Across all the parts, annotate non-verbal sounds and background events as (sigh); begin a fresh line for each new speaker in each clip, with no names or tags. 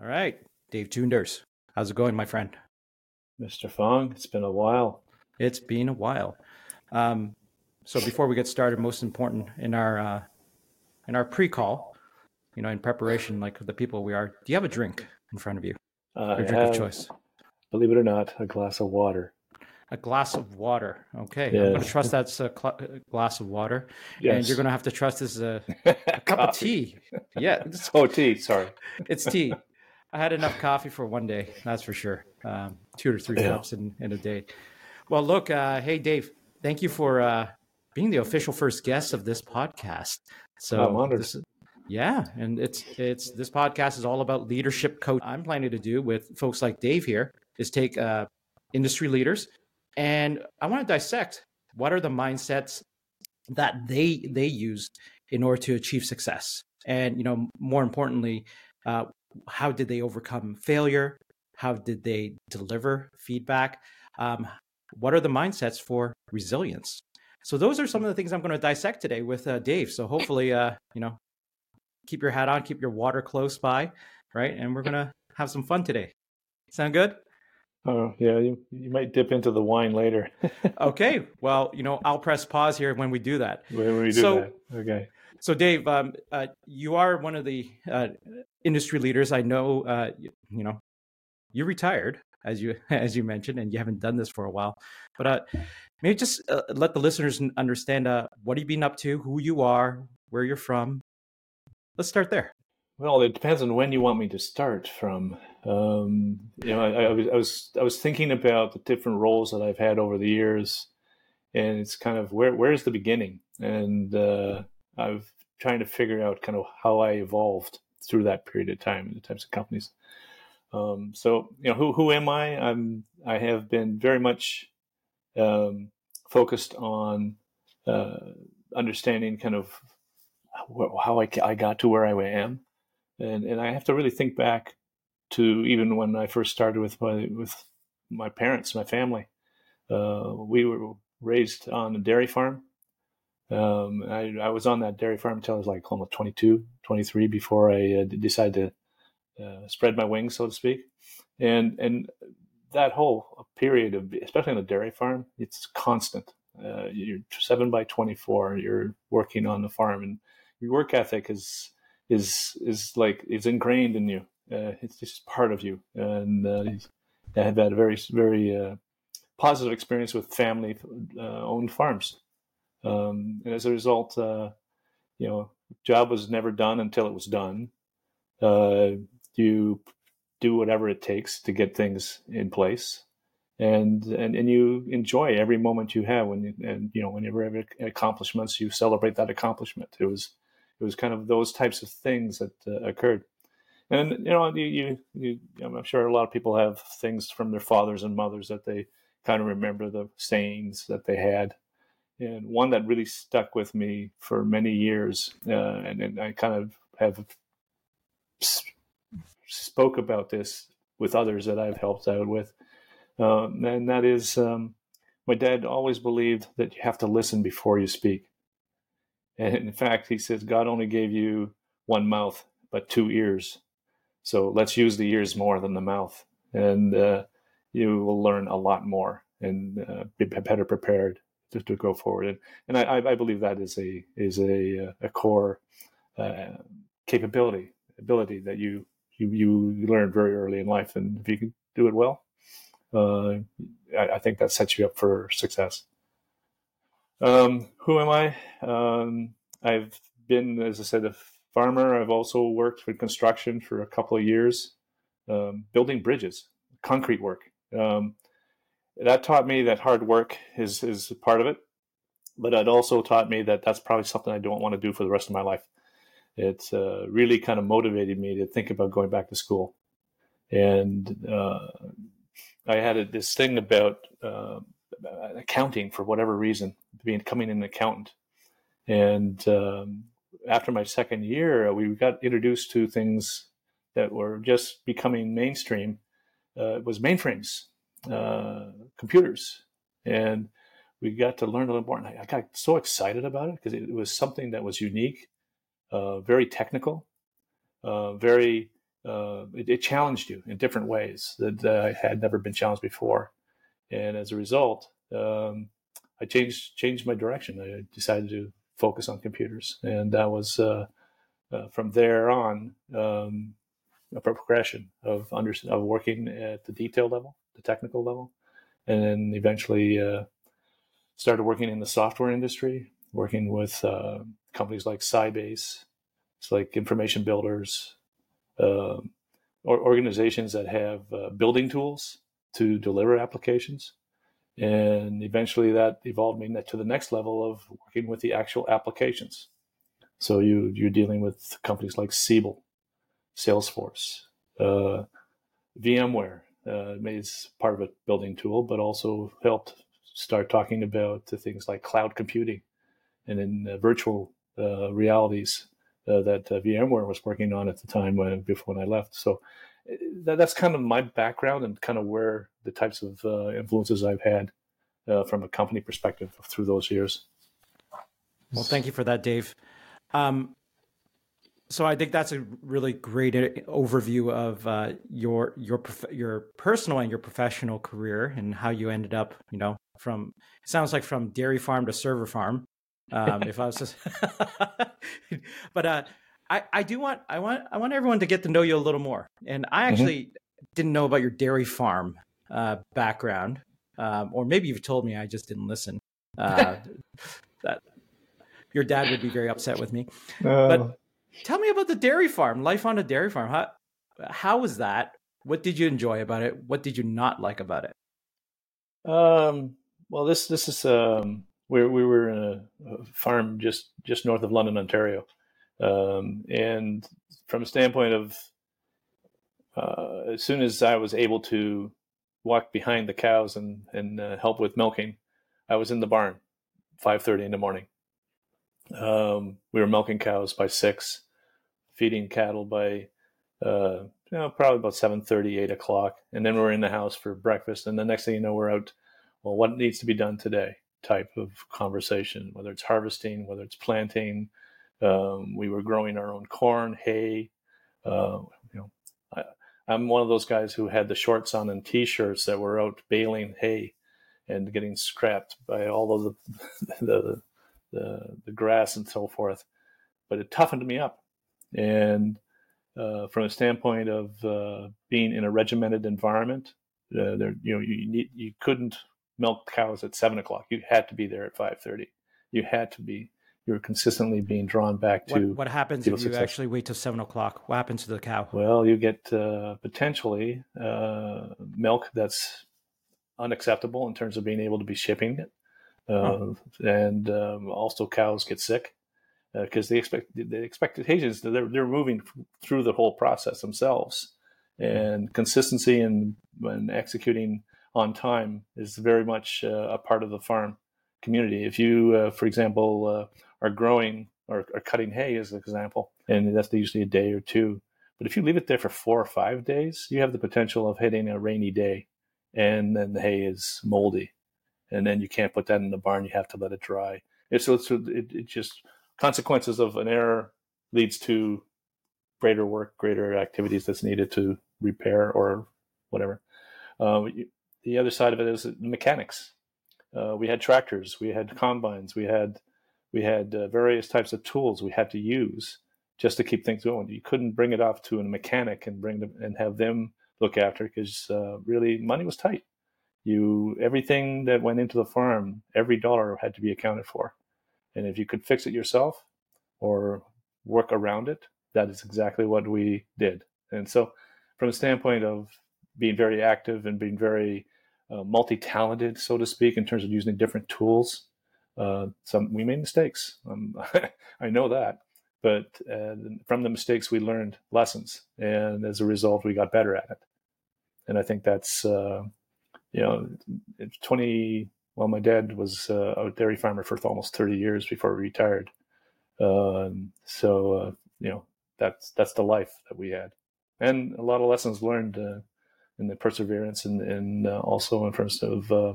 All right, Dave Toonders. How's it going, my friend?
Mr. Fong, it's been a while.
It's been a while. Um, so before we get started, most important in our uh, in our pre-call, you know, in preparation, like the people we are, do you have a drink in front of you?
Uh,
Your drink
have,
of choice.
believe it or not, a glass of water.
A glass of water. Okay, I'm going to trust that's a cl- a glass of water, and you're going to have to trust this is a, a cup of (laughs) tea. Yeah, it's,
Oh, tea. Sorry.
it's tea. I had enough coffee for one day, that's for sure. Um, two or three
Yeah.
cups in, in a day. Well, look, uh, hey, Dave, thank you for uh, being the official first guest of this podcast. So
I'm honored.
this- yeah, and it's it's this podcast is all about leadership coach. I'm planning to do with folks like Dave here is take uh, industry leaders, and I want to dissect what are the mindsets that they they use in order to achieve success, and you know more importantly, uh, how did they overcome failure? How did they deliver feedback? Um, what are the mindsets for resilience? So those are some of the things I'm going to dissect today with uh, Dave. So hopefully, uh, you know, keep your hat on, keep your water close by, right? And we're going to have some fun today. Sound good?
Oh, yeah. You, you might dip into the wine later (laughs)
Okay. Well, you know, I'll press pause here when we do that.
when we do
So-
that. Okay.
So, Dave, um, uh, you are one of the uh, industry leaders. I know, uh, you, you know, you retired as you (laughs) as you mentioned, and you haven't done this for a while. But uh, maybe just uh, let the listeners understand uh, what have you been up to, who you are, where you're from. Let's start there.
Well, it depends on when you want me to start from. Um, you know, I, I, was, I was I was thinking about the different roles that I've had over the years, and it's kind of where where's the beginning, and uh, I've trying to figure out kind of how I evolved through that period of time and the types of companies. Um, so, you know, who who am I? I'm I have been very much um, focused on uh, understanding kind of how I, I got to where I am and and I have to really think back to even when I first started with my with my parents, my family. Uh, we were raised on a dairy farm. Um, I, I was on that dairy farm until I was like almost 22, 23 before I uh, decided to uh, spread my wings, so to speak. And and that whole period of, especially on a dairy farm, it's constant. Uh, you're seven by 24. You're working on the farm, and your work ethic is is is like it's ingrained in you. Uh, it's just part of you. And uh, I have had a very very uh, positive experience with family uh, owned farms. Um, and as a result, uh, you know, job was never done until it was done. Uh, you do whatever it takes to get things in place. And, and and you enjoy every moment you have when you and you know whenever you have accomplishments you celebrate that accomplishment. It was it was kind of those types of things that uh, occurred and you know you, you, you i'm sure a lot of people have things from their fathers and mothers that they kind of remember the sayings that they had and one that really stuck with me for many years uh, and, and i kind of have s- spoke about this with others that i've helped out with um, and that is um, my dad always believed that you have to listen before you speak. And in fact, he says God only gave you one mouth, but two ears. So let's use the ears more than the mouth, and uh, you will learn a lot more and uh, be better prepared to, to go forward. And, and I, I believe that is a is a, a core uh, capability ability that you, you you learn very early in life, and if you can do it well, uh, I, I think that sets you up for success. Um, who am I? Um, I've been, as I said, a farmer. I've also worked with construction for a couple of years, um, building bridges, concrete work. Um, that taught me that hard work is is part of it, but it also taught me that that's probably something I don't want to do for the rest of my life. It uh, really kind of motivated me to think about going back to school, and uh, I had a, this thing about. Uh, accounting for whatever reason, becoming an accountant. And um, after my second year, we got introduced to things that were just becoming mainstream. Uh, it was mainframes, uh, computers, and we got to learn a little more. And I, I got so excited about it because it was something that was unique, uh, very technical, uh, very uh, it, it, challenged you in different ways that uh, had never been challenged before. And as a result, um, I changed changed my direction. I decided to focus on computers, and that was uh, uh, from there on um, a progression of under, of working at the detail level, the technical level, and then eventually uh, started working in the software industry, working with uh, companies like Sybase, it's like information builders, um, or organizations that have uh, building tools to deliver applications. And eventually that evolved me to the next level of working with the actual applications. So you, you're dealing with companies like Siebel, Salesforce, uh, VMware, uh, is part of a building tool, but also helped start talking about things like cloud computing and in uh, virtual uh, realities uh, that uh, VMware was working on at the time when, before when I left. So uh, that, that's kind of my background and kind of where the types of influences I've had from a company perspective through those years.
Well, thank you for that, Dave. Um, so I think that's a really great overview of uh, your your prof- your personal and your professional career and how you ended up, you know, from it sounds like from dairy farm to server farm. Um, if I was just, (laughs) but uh, I I do want I want I want everyone to get to know you a little more. And I mm-hmm. actually mm-hmm. didn't know about your dairy farm uh, background, um, or maybe you've told me I just didn't listen. Uh, (laughs) that your dad would be very upset with me. But tell me about the dairy farm, life on a dairy farm. How how was that? What did you enjoy about it? What did you not like about it?
Um, well, this this is um, we we were in a, a farm just just north of London, Ontario, um, and from a standpoint of uh, as soon as I was able to walk behind the cows and and uh, help with milking, I was in the barn, five thirty in the morning. Um, we were milking cows by six, feeding cattle by uh, you know probably about 7:30, 8 o'clock, and then we're in the house for breakfast. And the next thing you know, we're out. Well, what needs to be done today? Type of conversation, whether it's harvesting, whether it's planting. Um, we were growing our own corn, hay. Uh, you know, I, I'm one of those guys who had the shorts on and t-shirts that were out baling hay and getting scrapped by all of the (laughs) the, the, the grass and so forth. But it toughened me up, and uh, from a standpoint of uh, being in a regimented environment, uh, there you know you need, you couldn't milk cows at seven o'clock. You had to be there at five thirty. You had to be. You were consistently being drawn back to.
What, what happens if you success. actually wait till seven o'clock? What happens to the cow?
Well, you get uh, potentially uh, milk that's unacceptable in terms of being able to be shipping it, and um, also cows get sick because uh, they expect the expectations they're they're moving through the whole process themselves, and consistency and and executing on time is very much uh, a part of the farm community. If you, uh, for example, uh, are growing or, or, cutting hay, as an example, and that's usually a day or two. But if you leave it there for four or five days, you have the potential of hitting a rainy day, and then the hay is moldy, and then you can't put that in the barn. You have to let it dry. It's, so it's, it, it just consequences of an error leads to greater work, greater activities that's needed to repair or whatever. Uh, the other side of it is mechanics. Uh, we had tractors, we had combines, we had we had uh, various types of tools we had to use just to keep things going. You couldn't bring it off to a mechanic and bring them and have them look after because uh, really money was tight. You everything that went into the farm, every dollar had to be accounted for, and if you could fix it yourself or work around it, that is exactly what we did. And so, from a standpoint of being very active and being very uh, multi-talented, so to speak, in terms of using different tools. Uh, some we made mistakes. Um, (laughs) I know that, but uh, from the mistakes we learned lessons, and as a result, we got better at it. And I think that's uh, you know, twenty. Well, my dad was uh, a dairy farmer for almost thirty years before he retired. Um, so uh, you know, that's that's the life that we had, and a lot of lessons learned in the perseverance and, and uh, also in terms of uh,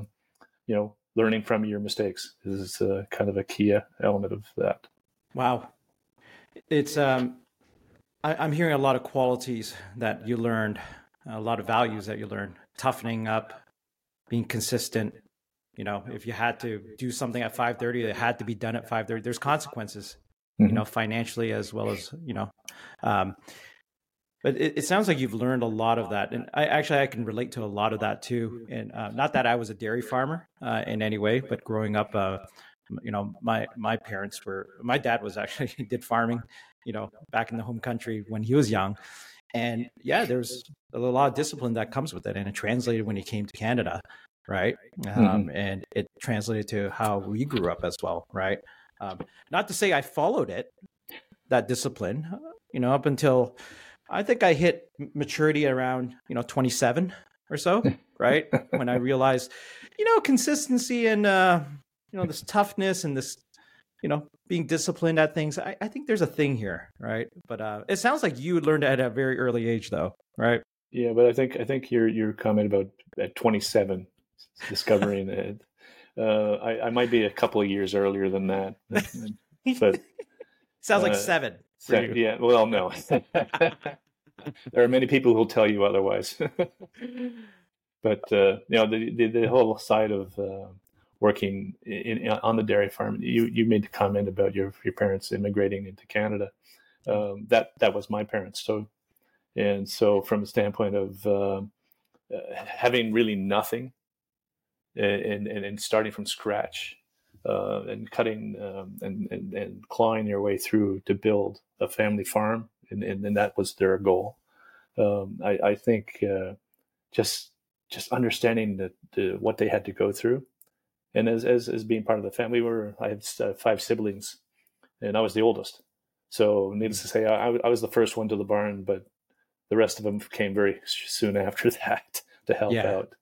you know learning from your mistakes is uh, kind of a key element of that
wow it's um I, I'm hearing a lot of qualities that you learned, a lot of values that you learned, toughening up, being consistent. You know, if you had to do something at 5:30, it had to be done at 5:30. There's consequences, mm-hmm. you know, financially as well as you know. Um, but it, it, sounds like you've learned a lot of that, and I actually I can relate to a lot of that too. And uh, not that I was a dairy farmer uh, in any way, but growing up, uh, you know, my my parents were. My dad was actually (laughs) did farming, you know, back in the home country when he was young, and yeah, there's a lot of discipline that comes with it, and it translated when he came to Canada, right? Mm-hmm. Um, and it translated to how we grew up as well, right? Um, not to say I followed it, that discipline, you know, up until I think I hit maturity around, you know, 27 or so, right? when I (laughs) realized, you know, consistency and, uh, you know, this toughness and this, you know, being disciplined at things. I, I think there's a thing here, right? But uh, it sounds like you learned at a very early age, though, right?
Yeah, but I think I think your your comment about at 27 discovering it, uh, I, I might be a couple of years earlier than that, (laughs) but
sounds like uh, seven.
Yeah, well, no. (laughs) there are many people who'll tell you otherwise. (laughs) but uh, you know, the, the, the whole side of uh, working in, in, on the dairy farm, you you made the comment about your your parents immigrating into Canada. Um, that that was my parents. So, and so from a standpoint of uh, uh having really nothing and, and, and starting from scratch uh, and cutting um, and, and, and clawing your way through to build a family farm, and, and, and that was their goal. Um, I, I, think uh, just just understanding the, what they had to go through, and as, as as being part of the family, we were I had uh, five siblings, and I was the oldest. So, needless to say, I, I was the first one to the barn, but the rest of them came very soon after (laughs) that to help yeah. out.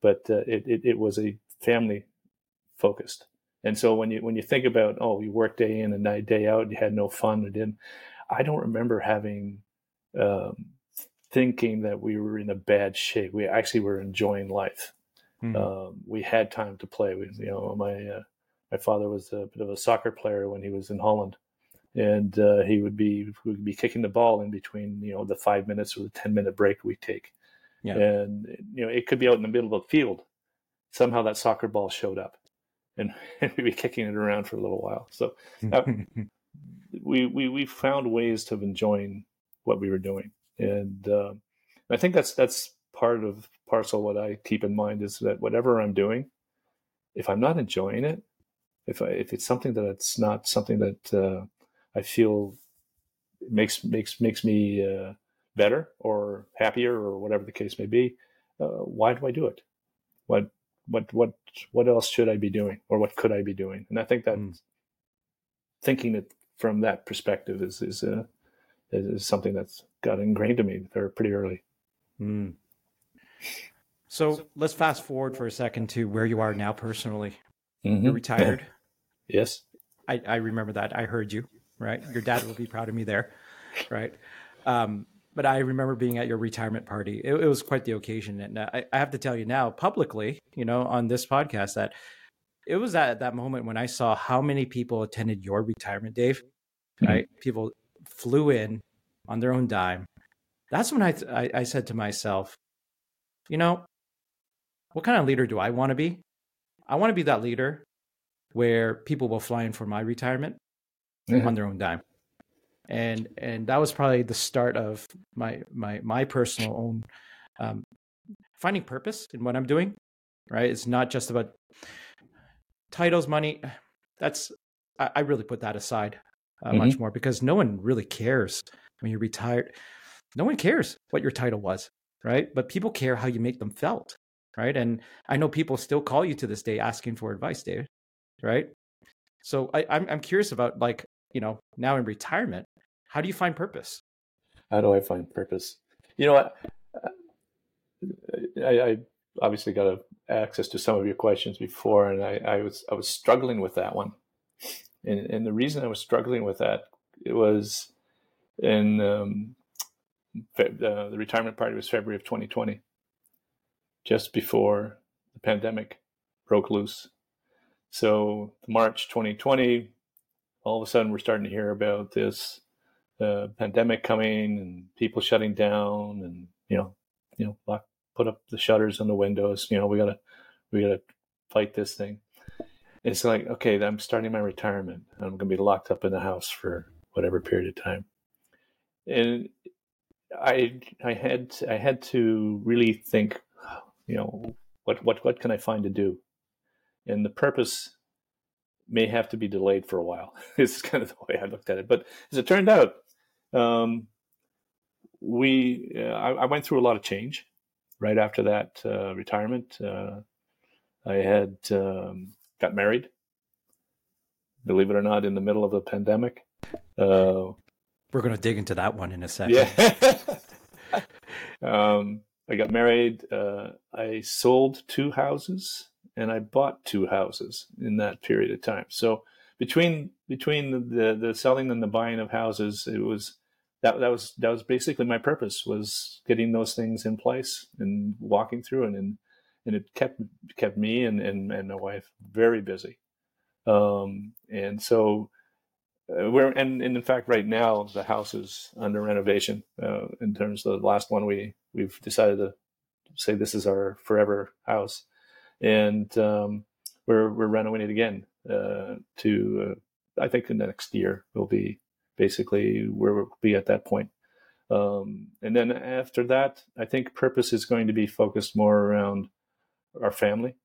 But uh, it, it, it was a family focused and so when you when you think about oh you work day in and night day out you had no fun and didn't I don't remember having um, thinking that we were in a bad shape. We actually were enjoying life. Mm-hmm. Um, we had time to play. We, you know, my uh, my father was a bit of a soccer player when he was in Holland, and uh, he would be would be kicking the ball in between you know the five minutes or the ten minute break we take. Yeah. And you know, it could be out in the middle of the field. Somehow that soccer ball showed up and, (laughs) and we'd be kicking it around for a little while. So uh, (laughs) we, we we found ways of enjoying what we were doing, and uh, I think that's that's part of parcel what I keep in mind is that whatever I'm doing, if I'm not enjoying it, if I, if it's something that it's not something that uh, I feel makes makes makes me uh, better or happier or whatever the case may be, uh, why do I do it? What what what what else should I be doing or what could I be doing? And I think that mm. thinking it from that perspective is is, uh, is something that's got ingrained in me very pretty early. Mm.
So let's fast forward for a second to where you are now personally. Mm-hmm. You're retired. (laughs)
yes.
I, I remember that. I heard you, right? Your dad will be proud of me there, right? Um, but I remember being at your retirement party. It, it was quite the occasion, and I, I, have to tell you now, publicly, you know, on this podcast, that it was at that moment when I saw how many people attended your retirement, Dave. Mm-hmm. Right, people flew in on their own dime. That's when I, I, I said to myself, you know, what kind of leader do I want to be? I want to be that leader where people will fly in for my retirement mm-hmm. on their own dime and and that was probably the start of my my my personal own um, finding purpose in what I'm doing. Right, it's not just about titles, money. That's I, I really put that aside uh, mm-hmm. much more because no one really cares when you're retired. No one cares what your title was, right? But people care how you make them felt, right? And I know people still call you to this day asking for advice, David, right? So I, I'm I'm curious about like you know now in retirement how do you find purpose?
How do I find purpose? You know what? I, I obviously got access to some of your questions before, and I, I was I was struggling with that one, and and the reason I was struggling with that it was in um, uh, the retirement party was February of 2020, just before the pandemic broke loose. So March 2020, all of a sudden we're starting to hear about this uh, pandemic coming and people shutting down and you know you know lock, put up the shutters on the windows you know we gotta we gotta fight this thing. It's like okay i'm starting my retirement. I'm gonna be locked up in the house for whatever period of time. And i i had i had to really think you know what what what can i find to do and the purpose may have to be delayed for a while. (laughs) this is kind of the way I looked at it. But as it turned out, um, we uh, I, I, went through a lot of change right after that uh, retirement. Uh, I had um, got married, believe it or not, in the middle of the pandemic.
Uh, We're going to dig into that one in a second.
Yeah. (laughs) um, I got married. Uh, I sold two houses and I bought two houses in that period of time. So between between the, the, the selling and the buying of houses, it was that that was that was basically my purpose was getting those things in place and walking through and and, and it kept kept me and, and, and my wife very busy. Um, and so uh, we're and, and in fact right now the house is under renovation uh, in terms of the last one we we've decided to say this is our forever house and um, we're we're renovating it again uh, to uh, I think the next year will be basically where we'll be at that point. Um, and then after that, I think purpose is going to be focused more around our family.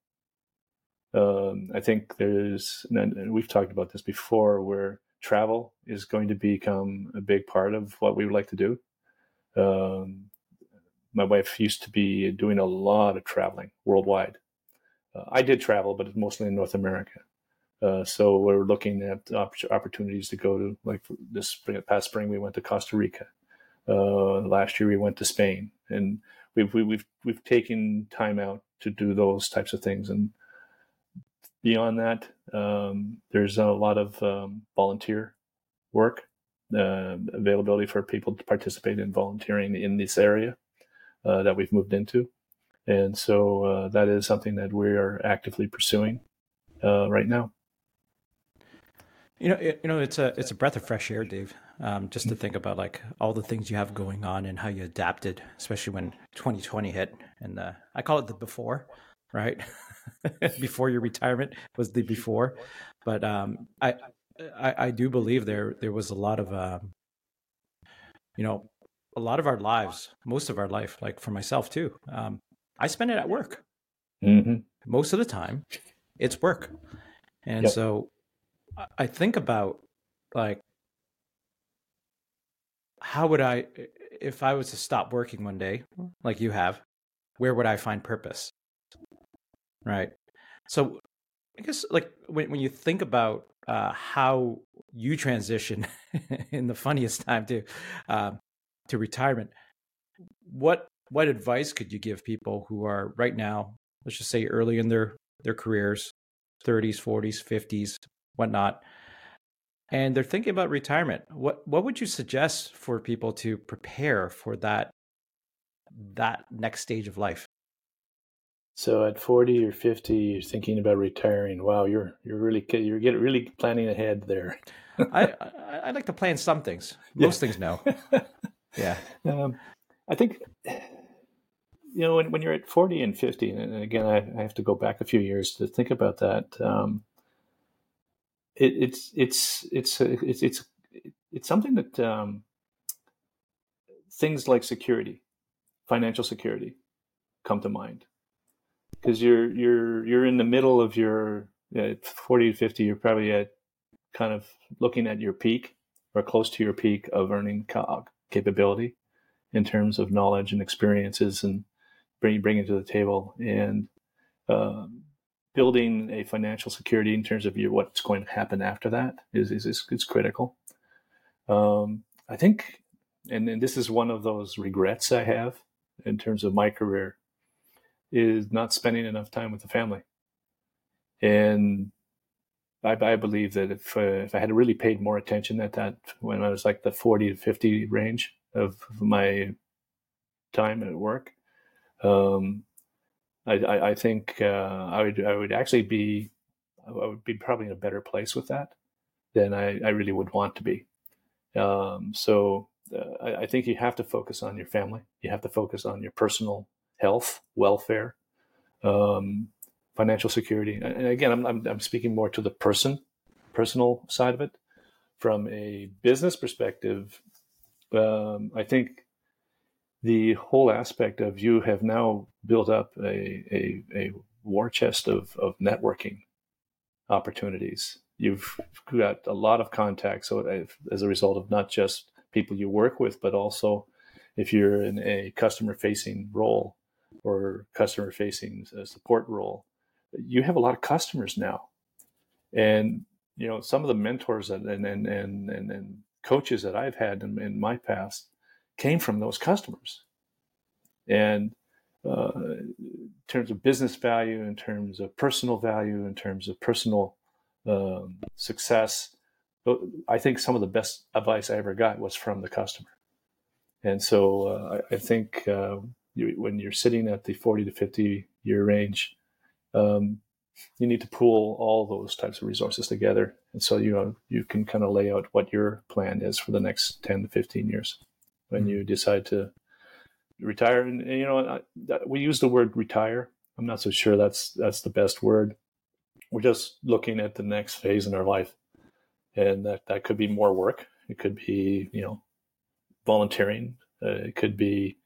Um, I think there's, and we've talked about this before, where travel is going to become a big part of what we would like to do. Um, my wife used to be doing a lot of traveling worldwide. Uh, I did travel, but mostly in North America. Uh, so we're looking at opportunities to go to, like this spring, past spring, we went to Costa Rica. Uh, last year we went to Spain, and we've we've we've taken time out to do those types of things. And beyond that, um, there's a lot of um, volunteer work uh, availability for people to participate in volunteering in this area uh, that we've moved into. And so uh, that is something that we are actively pursuing uh, right now.
You know, it, you know, it's a it's a breath of fresh air, Dave. Um, just to think about like all the things you have going on and how you adapted, especially when 2020 hit. And uh, I call it the before, right? (laughs) (laughs) before your retirement was the before, but um, I, I, I do believe there there was a lot of um, you know a lot of our lives, most of our life, like for myself too, um, I spend it at work. Mm-hmm. Most of the time, it's work. And yep. so I think about like, how would I, if I was to stop working one day, like you have, where would I find purpose? Right. So I guess like when, when you think about uh, how you transition (laughs) in the funniest time to uh, to retirement, what what advice could you give people who are right now, let's just say early in their their careers, 30s, 40s, 50s, whatnot, and they're thinking about retirement? What what would you suggest for people to prepare for that that next stage of life?
So at 40 or 50, you're thinking about retiring. Wow, you're you're really you're getting really planning ahead there. (laughs)
I, I, I like to plan some things. Most yeah. things, no. (laughs) yeah. Um,
I think you know, when, when you're at 40 and 50, and again, I, I have to go back a few years to think about that. Um, it, it's, it's, it's, it's, it's, it's something that um, things like security, financial security, come to mind because you're you're you're in the middle of your at 40 to 50 you're probably at kind of looking at your peak or close to your peak of earning cog capability in terms of knowledge and experiences and bring bring it to the table and um, building a financial security in terms of your, what's going to happen after that is is, is, is critical. Um, I think, and, and this is one of those regrets I have in terms of my career, is not spending enough time with the family. And I, I believe that if uh, if I had really paid more attention at that when I was like the forty to fifty range of my time at work, um, I, I, I, think uh, I would I would actually be I would be probably in a better place with that than I, I really would want to be. Um, so uh, I, I, think you have to focus on your family. You have to focus on your personal health, welfare, um, financial security. And again, I'm, I'm, I'm speaking more to the person, personal side of it. From a business perspective, um, I think the whole aspect of you have now built up a, a, a war chest of, of networking opportunities. You've got a lot of contacts so as a result of not just people you work with, but also if you're in a customer facing role or customer facing support role, you have a lot of customers now. And, you know, some of the mentors and, and, and, and, and coaches that I've had in, in my past came from those customers. And uh, in terms of business value, in terms of personal value, in terms of personal um, success, I think some of the best advice I ever got was from the customer. And so uh, I, I, think uh, you, when you're sitting at the 40 to 50 year range, um, you need to pool all those types of resources together. And so you know you can kind of lay out what your plan is for the next 10 to 15 years when mm-hmm. you decide to retire. And, and you know we use the word retire. I'm not so sure that's that's the best word. We're just looking at the next phase in our life and that that could be more work. It could be you know volunteering. Uh, it could be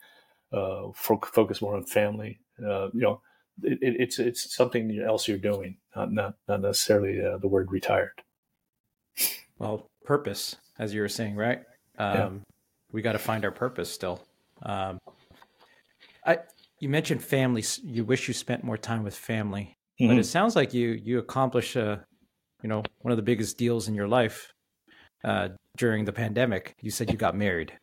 uh, fo- focus more on family. Uh, you know, it, it's it's something else you're doing, not not, not necessarily uh, the word retired.
Well, purpose, as you were saying, right? Um, yeah. We got to find our purpose still. Um, I you mentioned family. You wish you spent more time with family, mm-hmm. but it sounds like you you accomplish a you know, one of the biggest deals in your life uh, during the pandemic. You said you got married.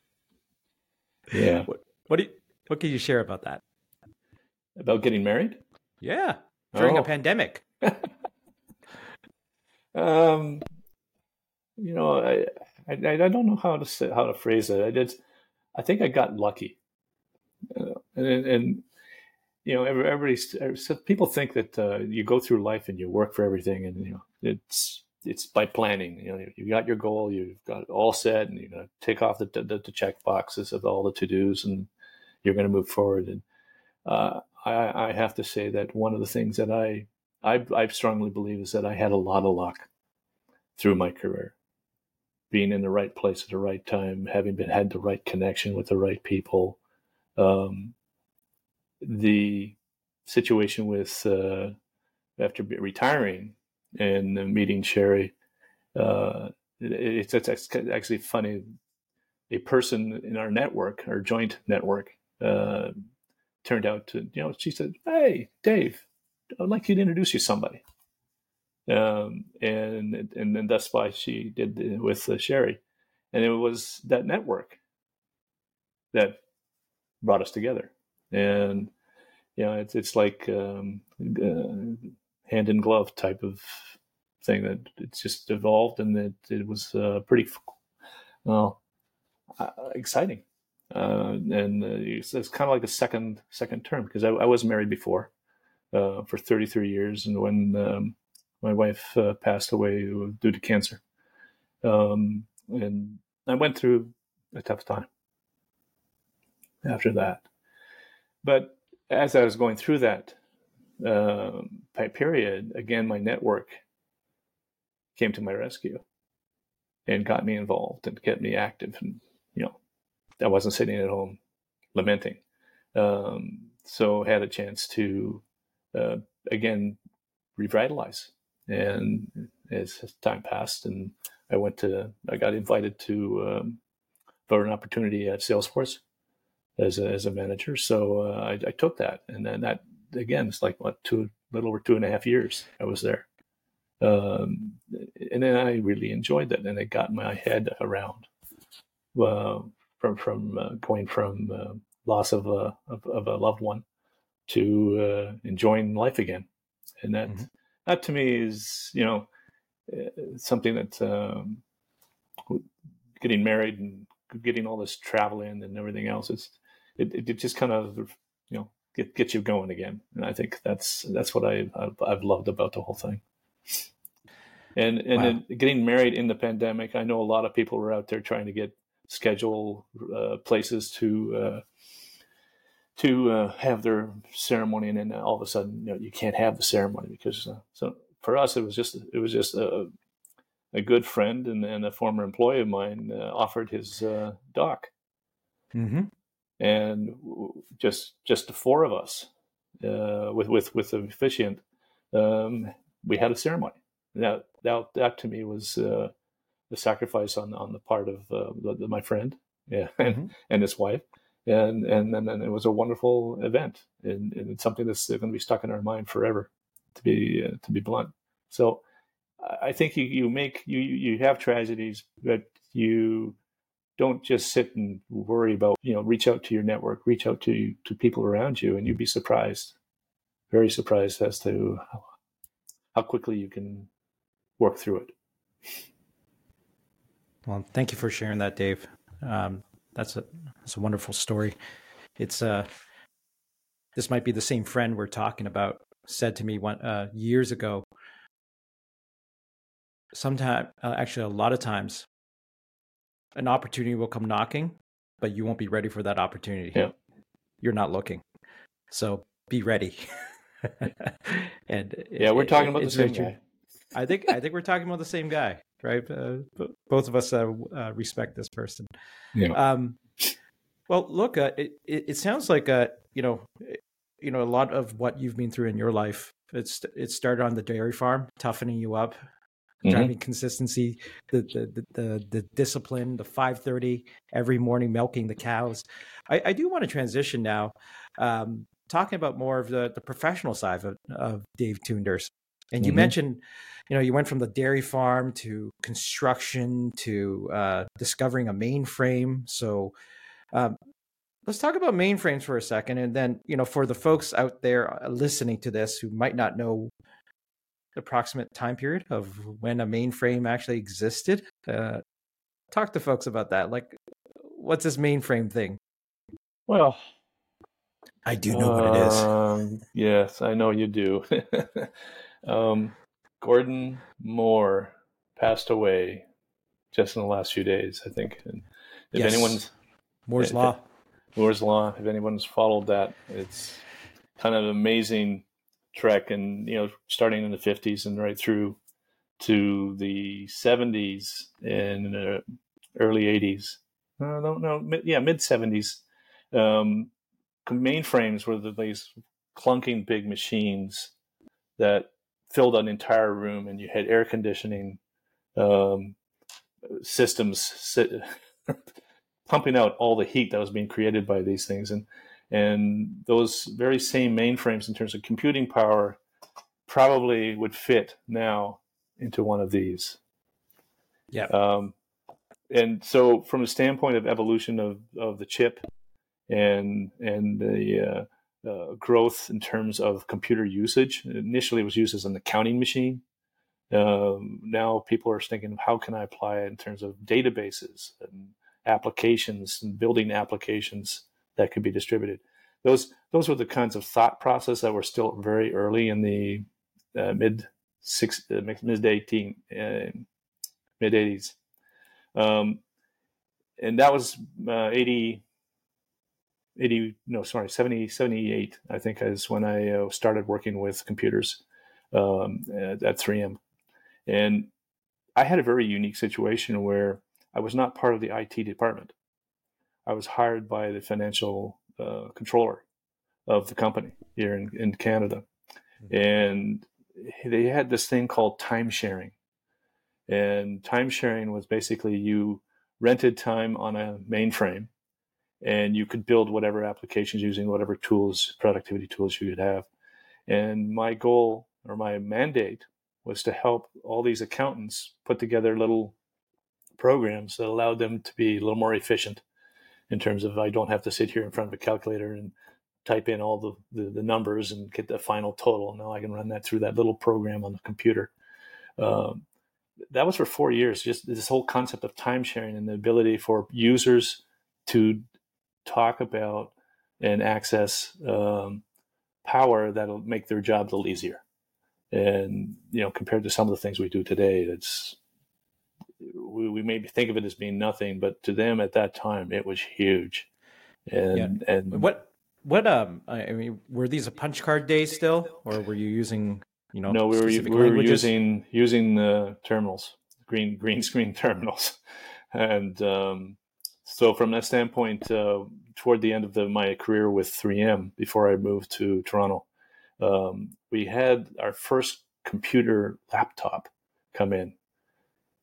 Yeah.
What, what do you, what can you share about that?
About getting married?
Yeah, during oh. a pandemic. (laughs)
um, you know, I, I, I don't know how to say, how to phrase it. I did, I think I got lucky, uh, and, and you know, everybody, people think that uh, you go through life and you work for everything, and you know, it's it's by planning. You know, you got your goal, you've got it all set, and to take off the, the, the check boxes of all the to dos, and you're going to move forward. And uh, I, I, have to say that one of the things that I, I I strongly believe is that I had a lot of luck through my career, being in the right place at the right time, having been had the right connection with the right people. Um, the situation with uh, after retiring and meeting Sherry, uh, it's, it's, actually funny. A person in our network, our joint network, uh, turned out to, you know, she said, Hey, Dave, I'd like you to introduce you to somebody. Um, and, and then that's why she did with uh, Sherry. And it was that network that brought us together. And, you know, it's, it's like, um, uh, hand in glove type of thing that it's just evolved and it, it was uh, pretty well uh, exciting uh, and uh, it's, it's, kind of like a second second term because I, I, was married before uh, for 33 years and when um, my wife uh, passed away due to cancer um, and I went through a tough time after that but as I was going through that uh, period, again, my network came to my rescue and got me involved and kept me active. And, I wasn't sitting at home lamenting. Um, so had a chance to, uh, again, revitalize. And as time passed and I went to, I got invited to, um, for an opportunity at Salesforce as a, as a manager. So uh, I, I, took that, and then that again, it's like what two, little over two and a half years I was there. Um, and then I really enjoyed that, and it got my head around uh, from from uh, going from uh, loss of a of, of, a loved one to uh, enjoying life again, and that mm-hmm. that to me is you know uh, something that um, getting married and getting all this travel in and everything else. It's it, it just kind of you know get get you going again. And I think that's that's what I I've, I've loved about the whole thing. And and wow. getting married in the pandemic, I know a lot of people were out there trying to get schedule uh, places to uh, to uh, have their ceremony, and then all of a sudden, you know, you can't have the ceremony because uh, so for us, it was just it was just a a good friend and, and a former employee of mine uh, offered his uh, dock, mm-hmm. and just just the four of us with with with the officiant, um, we had a ceremony. That that that to me was the sacrifice on on the part of the, the, my friend, (laughs) yeah, and, mm-hmm. and his wife and and then and it was a wonderful event, and, and, it's something that's going to be stuck in our mind forever, to be uh, to be blunt. So, I think you you make you you have tragedies, but you don't just sit and worry about you know reach out to your network, reach out to to people around you, and you'd be surprised, very surprised as to how, how quickly you can work through it. (laughs)
Well, thank you for sharing that, Dave. Um, that's a that's a wonderful story. It's uh this might be the same friend we're talking about said to me one uh, years ago. Sometime, uh, actually, a lot of times, an opportunity will come knocking, but you won't be ready for that opportunity.
Yeah.
You're not looking, so be ready. (laughs)
and yeah, we're talking about the same guy.
I think I think we're talking about the same guy right? Uh, both of us uh, uh, respect this person. Yeah. Um, well, look, uh, it, it sounds like uh, you know, you know, a lot of what you've been through in your life. It's it started on the dairy farm, toughening you up, mm-hmm. driving consistency, the, the the the discipline, the five thirty every morning, milking the cows. I, I do want to transition now, um, talking about more of the the professional side of, of Dave Toonders. And you mm-hmm. mentioned, you know, you went from the dairy farm to construction to uh, discovering a mainframe. So um, let's talk about mainframes for a second. And then, you know, for the folks out there uh, listening to this who might not know the approximate time period of when a mainframe actually existed, uh, talk to folks about that. Like, what's this mainframe thing?
Well,
I do know what it is.
Um, yes, I know you do. (laughs) Um, Gordon Moore passed away just in the last few days, I think. And if yes. anyone's
Moore's Law,
Moore's Law, if anyone's followed that, it's kind of an amazing trek, and you know, starting in the '50s and right through to the '70s and uh, early '80s. I don't know, yeah, mid '70s. Um, mainframes were the, these clunking big machines that filled an entire room and you had air conditioning um, systems sit, (laughs) pumping out all the heat that was being created by these things. And and those very same mainframes in terms of computing power probably would fit now into one of these.
Yeah.
Um, and so from the standpoint of evolution of, of the chip and and the uh, uh, growth in terms of computer usage. Initially, it was used as an accounting machine. Um, now people are thinking, how can I apply it in terms of databases and applications and building applications that could be distributed? Those those were the kinds of thought process that were still very early in the uh, mid six uh, mid eighteen uh, mid eighties, um, and that was uh, eighty 80 no sorry 70 78 i think is when i uh, started working with computers um, at, at 3m and i had a very unique situation where i was not part of the it department. I was hired by the financial uh, controller of the company here in, in canada. Mm-hmm. and they had this thing called time sharing. And time sharing was basically you rented time on a mainframe and you could build whatever applications using whatever tools, productivity tools you could have. And my goal or my mandate was to help all these accountants put together little programs that allowed them to be a little more efficient in terms of I don't have to sit here in front of a calculator and type in all the, the, the numbers and get the final total. Now I can run that through that little program on the computer. Um, that was for four years, just this whole concept of time sharing and the ability for users to talk about and access um, power that'll make their job a little easier. And you know, compared to some of the things we do today, it's we, we maybe think of it as being nothing, but to them at that time, it was huge. And yeah. and
what what um I mean, were these a punch card days still, or were you using you know?
No, we were we were using using the terminals, green green (laughs) screen terminals, and um, so from that standpoint, uh, toward the end of the, my career with 3M, before I moved to Toronto, um, we had our first computer laptop come in,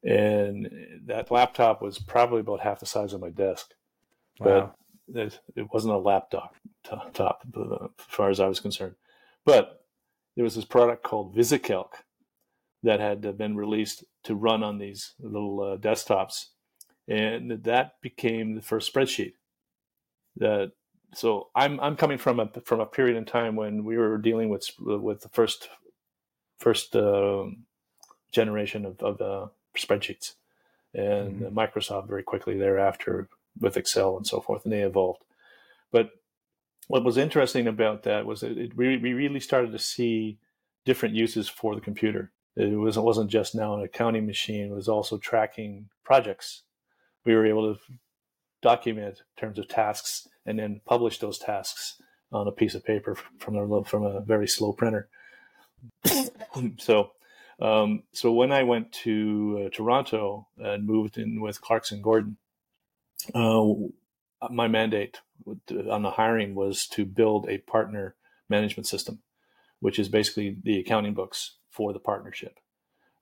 and that laptop was probably about half the size of my desk, wow. but it, it, wasn't a laptop top, top uh, as far as I was concerned. But there was this product called VisiCalc that had been released to run on these little uh, desktops and that became the first spreadsheet. That so I'm I'm coming from a from a period in time when we were dealing with with the first first uh, generation of, of uh, spreadsheets, and mm-hmm. Microsoft very quickly thereafter with Excel and so forth, and they evolved. But what was interesting about that was that it, we, we really started to see different uses for the computer. It was it wasn't just now an accounting machine; it was also tracking projects we were able to document in terms of tasks and then publish those tasks on a piece of paper from a from a very slow printer. (coughs) so, um, so when I went to uh, Toronto and moved in with Clarkson Gordon, uh, my mandate on the hiring was to build a partner management system, which is basically the accounting books for the partnership.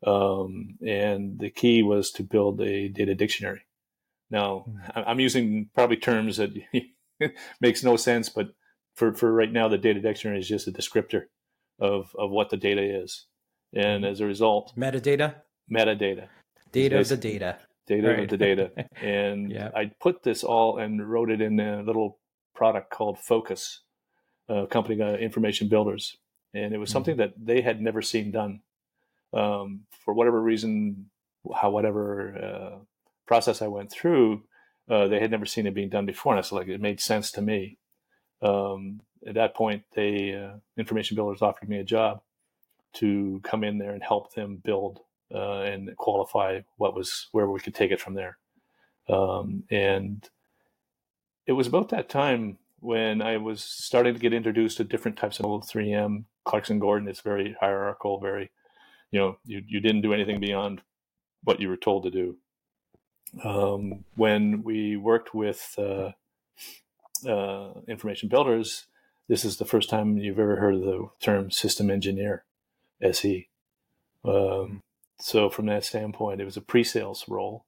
Um, and the key was to build a data dictionary now, hmm. I'm using probably terms that (laughs) makes no sense, but for, for right now, the data dictionary is just a descriptor of, of what the data is. And hmm. as a result,
metadata,
metadata,
data is the data,
data right. of the data. (laughs) And yeah. I put this all and wrote it in a little product called Focus, a company uh, information builders. And it was hmm. something mm-hmm. that they had never seen done. Um, for whatever reason, how whatever uh, process I went through, uh, they had never seen it being done before, and I was like, it made sense to me. Um, at that point, they uh, information builders offered me a job to come in there and help them build uh, and qualify what was where we could take it from there. Um, and it was about that time when I was starting to get introduced to different types of 3M. Clarkson Gordon is very hierarchical, very, you know, you, you didn't do anything beyond what you were told to do um, when we worked with uh, uh, information builders, this is the first time you've ever heard of the term system engineer, SE. Um, so from that standpoint, it was a pre-sales role,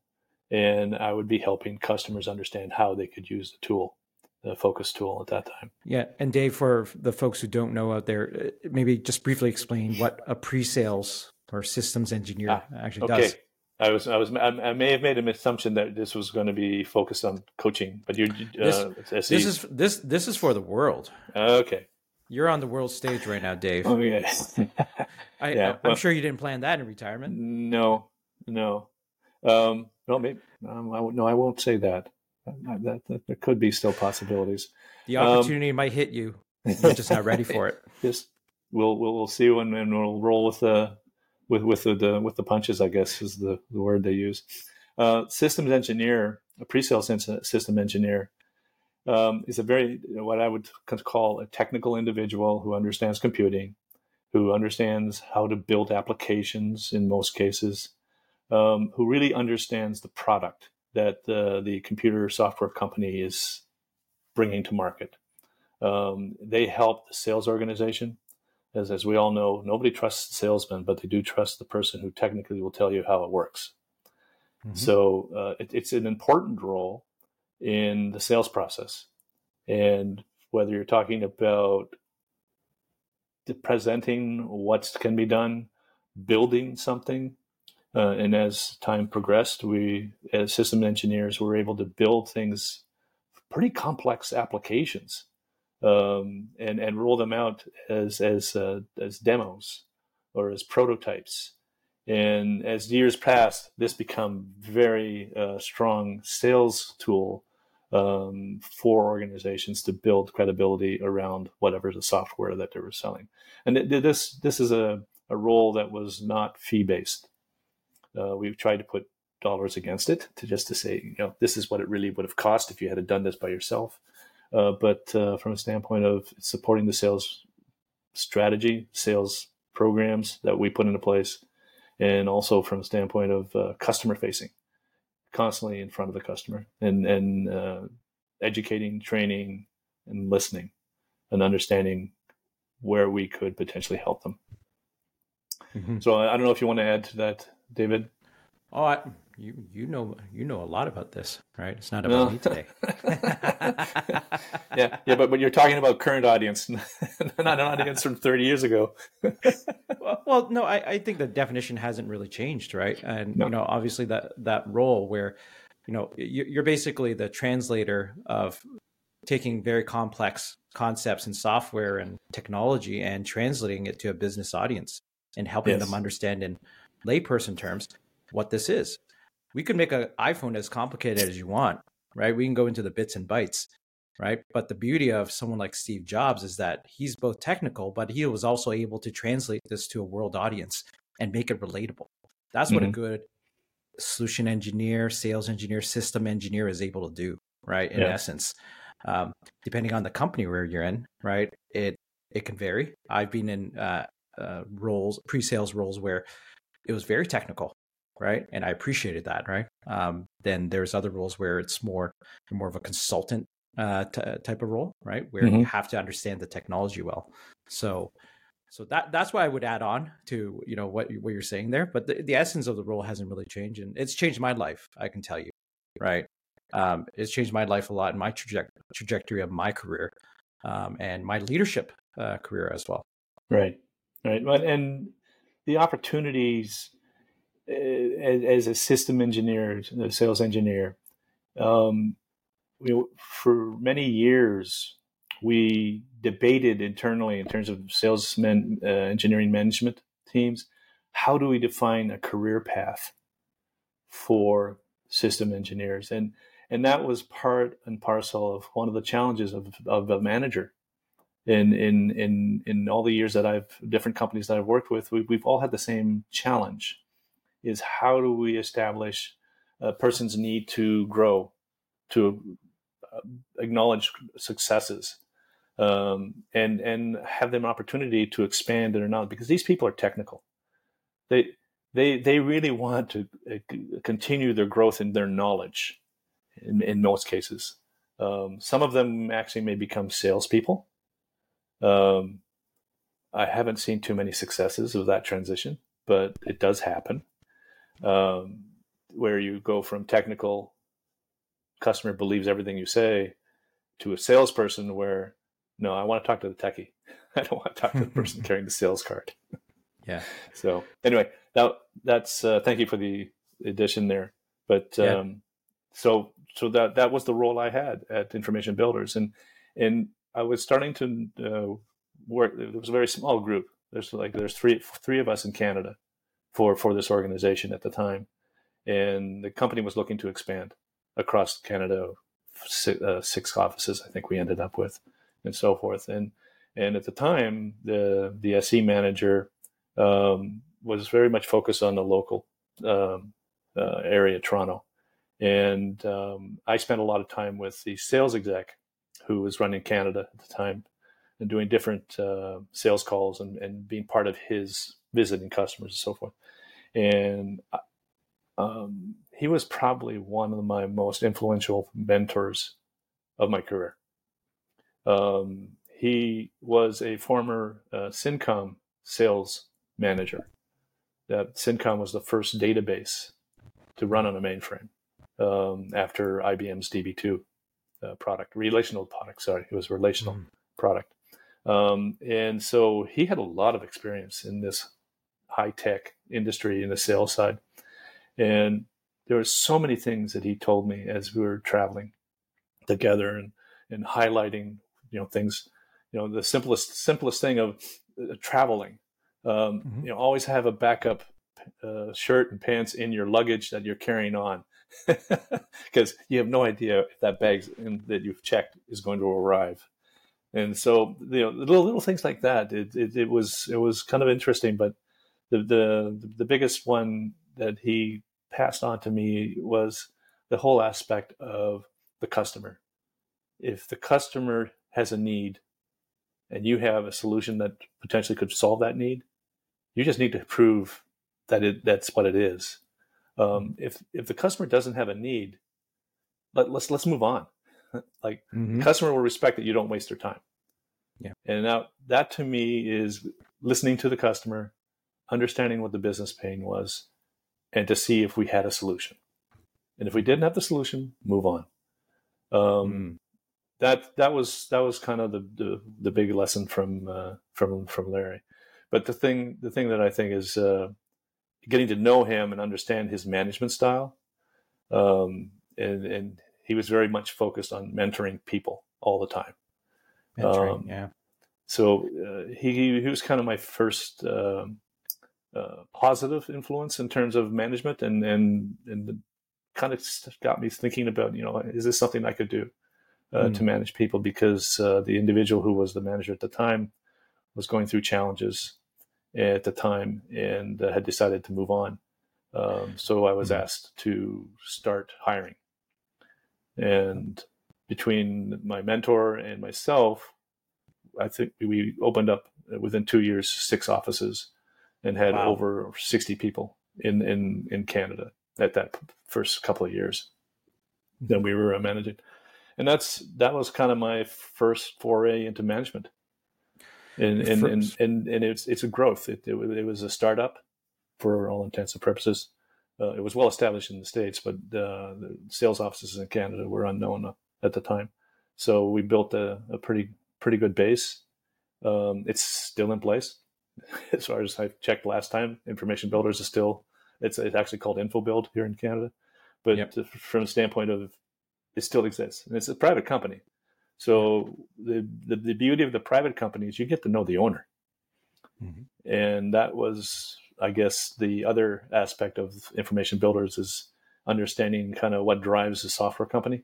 and I would be helping customers understand how they could use the tool, the focus tool at that time.
Yeah, and Dave, for the folks who don't know out there, uh, maybe just briefly explain what a pre-sales or systems engineer ah, actually okay. does.
I was, I was, I may have made an assumption that this was going to be focused on coaching, but you, uh,
this, this, is this, this is for the world.
Okay,
you're on the world stage right now, Dave.
Oh yes, (laughs)
I, yeah, I, am sure you didn't plan that in retirement.
No, no, um, no, maybe um, I, no, I won't say that. That, that, that. There could be still possibilities.
The opportunity um, might hit you. You're just not ready for it. (laughs)
Just we'll we'll, we'll see when and we'll roll with the with with the, the, with the punches, I guess is the, the word they use. Uh, systems engineer, a pre-sale system engineer, um, is a very what I would call a technical individual who understands computing, who understands how to build applications in most cases, um, who really understands the product that the, the computer software company is bringing to market. Um, they help the sales organization as, as we all know, nobody trusts the salesman, but they do trust the person who technically will tell you how it works. Mm-hmm. So uh, it, it's an important role in the sales process. And whether you're talking about presenting what can be done, building something, uh, and as time progressed, we, as system engineers, were able to build things, pretty complex applications um, and and roll them out as as uh, as demos or as prototypes. And as years passed, this become very uh, strong sales tool um, for organizations to build credibility around whatever the software that they were selling. And this this is a a role that was not fee based. Uh, we've tried to put dollars against it to just to say, you know, this is what it really would have cost if you had done this by yourself. Uh, but uh, from a standpoint of supporting the sales strategy, sales programs that we put into place, and also from a standpoint of uh, customer facing, constantly in front of the customer and and uh, educating, training, and listening, and understanding where we could potentially help them. Mm-hmm. So I, I don't know if you want to add to that, David.
Oh, I, you you know you know a lot about this, right? It's not about no. me today. (laughs)
yeah, yeah, but but you're talking about current audience, (laughs) not an audience from 30 years ago. (laughs)
well, well, no, I, I think the definition hasn't really changed, right? And no. you know, obviously that that role where you know you're basically the translator of taking very complex concepts in software and technology and translating it to a business audience and helping yes. them understand in layperson terms what this is we could make an iPhone as complicated as you want, right? We can go into the bits and bytes, right? But the beauty of someone like Steve Jobs is that he's both technical, but he was also able to translate this to a world audience and make it relatable. That's what mm-hmm. a good solution engineer, sales engineer, system engineer is able to do, right? In yeah. essence, um, depending on the company where you're in, right? It it can vary. I've been in uh, uh, roles, pre-sales roles where it was very technical, right? And I appreciated that, right? Um, then there's other roles where it's more more of a consultant uh, t- type of role, right? Where mm-hmm. you have to understand the technology well. So, so that that's why I would add on to you know what what you're saying there. But the, the essence of the role hasn't really changed, and it's changed my life. I can tell you, right? Um, it's changed my life a lot in my traje- trajectory of my career um, and my leadership uh, career as well.
Right, right, and the opportunities as, as, a system engineer, a sales engineer, um, we, for many years, we debated internally in terms of sales men, uh, engineering management teams. How do we define a career path for system engineers? And and that was part and parcel of one of the challenges of, of a manager. In, in in in all the years that I've different companies that I've worked with, we, we've all had the same challenge is how do we establish a person's need to grow, to uh, acknowledge successes, um, and and have them opportunity to expand or not because these people are technical. They they they really want to uh, continue their growth in their knowledge. In, in most cases, um, some of them actually may become salespeople. Um, I haven't seen too many successes of that transition, but it does happen um, where you go from technical customer believes everything you say to a salesperson where no, I want to talk to the techie. (laughs) I don't want to talk to the person (laughs) carrying the sales card.
Yeah. (laughs)
So anyway, that that's uh, thank you for the addition there. But yeah. um, so so that that was the role I had at Information Builders, and and I was starting to uh, work. It was a very small group. There's like there's three three of us in Canada, for for this organization at the time, and the company was looking to expand across Canada, six, uh, six offices I think we ended up with, and so forth. And and at the time, the the SE manager um, was very much focused on the local um, uh, area, Toronto, and um, I spent a lot of time with the sales exec who was running Canada at the time and doing different uh, sales calls and, and being part of his visiting customers and so forth and um, he was probably one of my most influential mentors of my career. Um, he was a former uh, Cincom sales manager. That Cincom was the first database to run on a mainframe um, after IBM's DB2 uh, product, relational product. Sorry, it was relational mm. product. Um, and so he had a lot of experience in this high tech industry in the sales side. And there were so many things that he told me as we were traveling together and, and highlighting, you know, things, you know, the simplest, simplest thing of uh, traveling. Um, mm-hmm. You know, always have a backup uh, shirt and pants in your luggage that you're carrying on (laughs) because you have no idea if that bag that you've checked is going to arrive. And so, you know, little little things like that. It, it, it was it was kind of interesting, but the the the biggest one that he passed on to me was the whole aspect of the customer. If the customer has a need and you have a solution that potentially could solve that need, you just need to prove that it that's what it is. Um, if if the customer doesn't have a need, let, let's let's move on. (laughs) like mm-hmm. customer will respect that you don't waste their time.
Yeah.
And now that to me is listening to the customer, understanding what the business pain was, and to see if we had a solution. And if we didn't have the solution, move on. Um, mm. That that was that was kind of the the, the big lesson from uh, from from Larry. But the thing the thing that I think is uh, getting to know him and understand his management style, um, and and he was very much focused on mentoring people all the time.
Mentoring, um, yeah.
So uh, he he was kind of my first um, uh, positive influence in terms of management, and and and kind of got me thinking about you know is this something I could do uh, mm. to manage people because uh, the individual who was the manager at the time was going through challenges at the time and uh, had decided to move on. Um, so I was mm. asked to start hiring, and between my mentor and myself, I think we opened up within two years six offices and had wow. over 60 people in, in, in Canada at that first couple of years that we were managing. And that's, that was kind of my first foray into management. And, and, and, and, and, it's, it's a growth. It, it, it, was a startup for all intents and purposes. Uh, it was well established in the States, but uh, the sales offices in Canada were unknown at the time. So we built a, a pretty pretty good base. Um, it's still in place (laughs) as far as I checked last time. Information Builders is still it's it's actually called InfoBuild here in Canada, but yep. from the standpoint of it still exists and it's a private company. So the, the, the beauty of the private company is you get to know the owner, mm-hmm. and that was I guess the other aspect of Information Builders is understanding kind of what drives the software company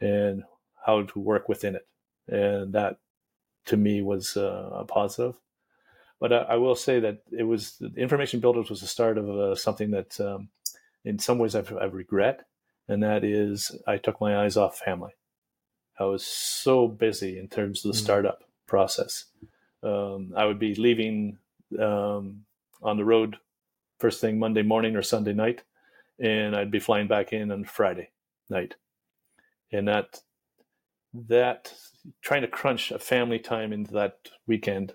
and how to work within it and that to me was uh, a positive. But I, I, will say that it was the information builders was the start of uh, something that, um, in some ways, I've, I regret, and that is I took my eyes off family. I was so busy in terms of the mm-hmm. startup process. Um, I would be leaving um, on the road first thing Monday morning or Sunday night, and I'd be flying back in on Friday night. And that that trying to crunch a family time into that weekend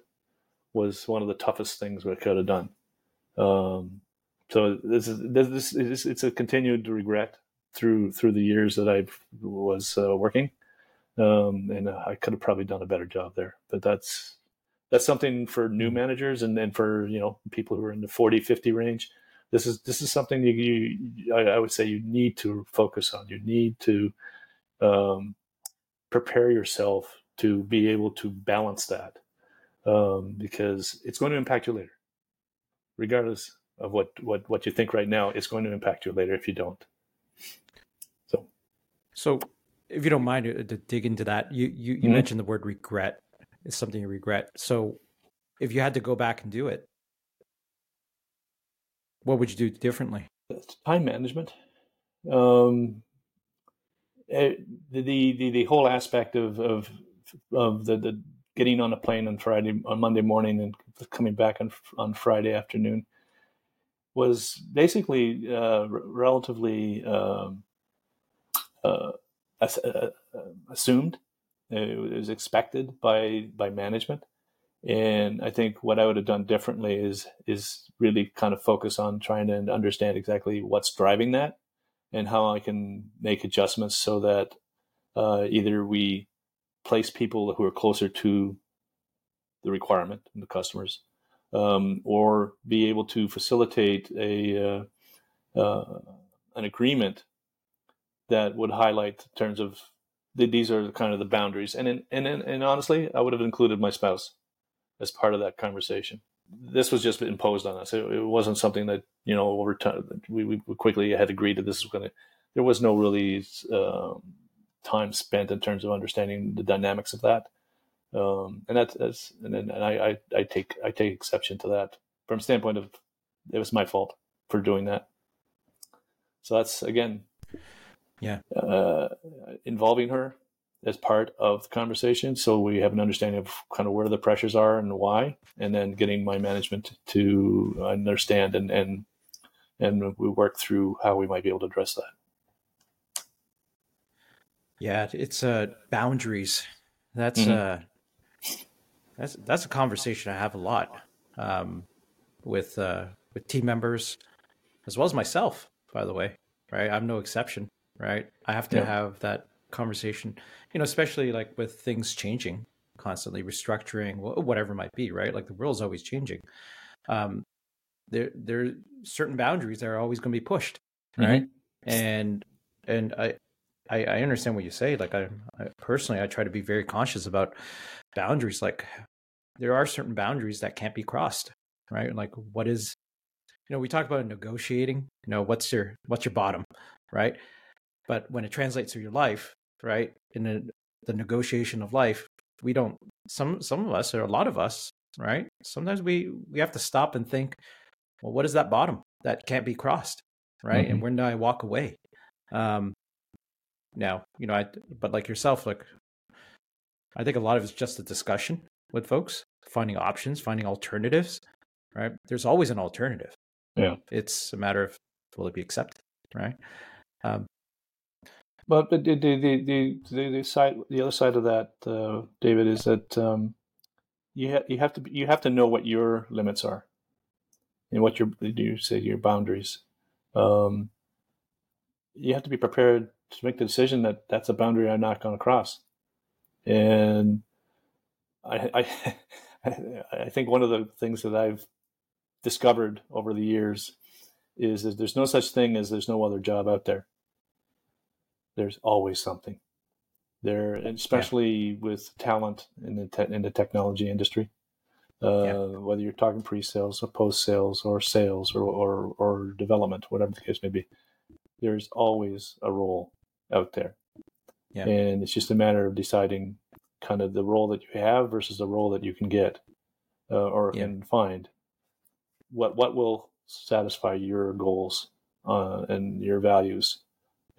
was one of the toughest things we could have done. Um, so this is this, is it's a continued regret through through the years that I was uh, working, um, and I could have probably done a better job there. But that's that's something for new mm-hmm. managers and then for you know people who are in the 40 50 range this is this is something you, you I, I, would say you need to focus on you need to um, prepare yourself to be able to balance that um, because it's going to impact you later. Regardless of what, what what you think right now it's going to impact you later if you don't. So.
So if you don't mind uh, to dig into that you you, you mm-hmm. mentioned the word regret. Is something you regret. So if you had to go back and do it what would you do differently?
Time management. Um, uh, the, the the whole aspect of of of the, the getting on a plane on Friday on Monday morning and coming back on on Friday afternoon was basically uh, relatively um, uh, uh, assumed. It was expected by by management, and I think what I would have done differently is is really kind of focus on trying to understand exactly what's driving that and how I can make adjustments so that uh, either we place people who are closer to the requirement and the customers, um, or be able to facilitate a uh, uh, an agreement that would highlight in terms of the, these are kind of the boundaries. And in, and and honestly, I would have included my spouse as part of that conversation this was just imposed on us. It, it, wasn't something that you know over time we, we quickly had agreed that this was going to. There was no really um, time spent in terms of understanding the dynamics of that, um, and that's, that's and then and I, I, I take I take exception to that from standpoint of it was my fault for doing that. So that's again,
yeah,
uh, involving her as part of the conversation, so we have an understanding of kind of where the pressures are and why, and then getting my management to understand and and and we work through how we might be able to address that.
Yeah, it's uh boundaries. That's mm-hmm. uh that's that's a conversation I have a lot um with uh with team members as well as myself, by the way. Right? I'm no exception, right? I have to yeah. have that conversation, you know, especially like with things changing constantly, restructuring, whatever it might be, right? Like the world's always changing. Um, there, there are certain boundaries that are always going to be pushed, right? Mm-hmm. And and I, I, I understand what you say. Like I, I personally, I try to be very conscious about boundaries. Like there are certain boundaries that can't be crossed, right? Like what is, you know, we talk about negotiating. You know, what's your what's your bottom, right? But when it translates to your life, right? In the, the negotiation of life, we don't. Some some of us, or a lot of us, right? Sometimes we we have to stop and think, well, what is that bottom that can't be crossed, right? Mm-hmm. And when do I walk away? Um, now, you know, I but like yourself, like I think a lot of it's just a discussion with folks, finding options, finding alternatives, right? There's always an alternative.
Yeah,
it's a matter of will it be accepted, right? Um,
but the the the the, the, side the other side of that, uh, David, is that um, you ha- you have to you have to know what your limits are, and what your you say your boundaries. Um, you have to be prepared to make the decision that that's a boundary I'm not going to cross. And I, (laughs) I, I think one of the things that I've discovered over the years is that there's no such thing as there's no other job out there there's always something there, especially yeah. with talent in the te- in the technology industry. Uh, yeah. Whether you're talking pre-sales or post-sales or sales or, or or development, whatever the case may be, there's always a role out there, yeah. and it's just a matter of deciding kind of the role that you have versus the role that you can get uh, or yeah. can find. What what will satisfy your goals uh, and your values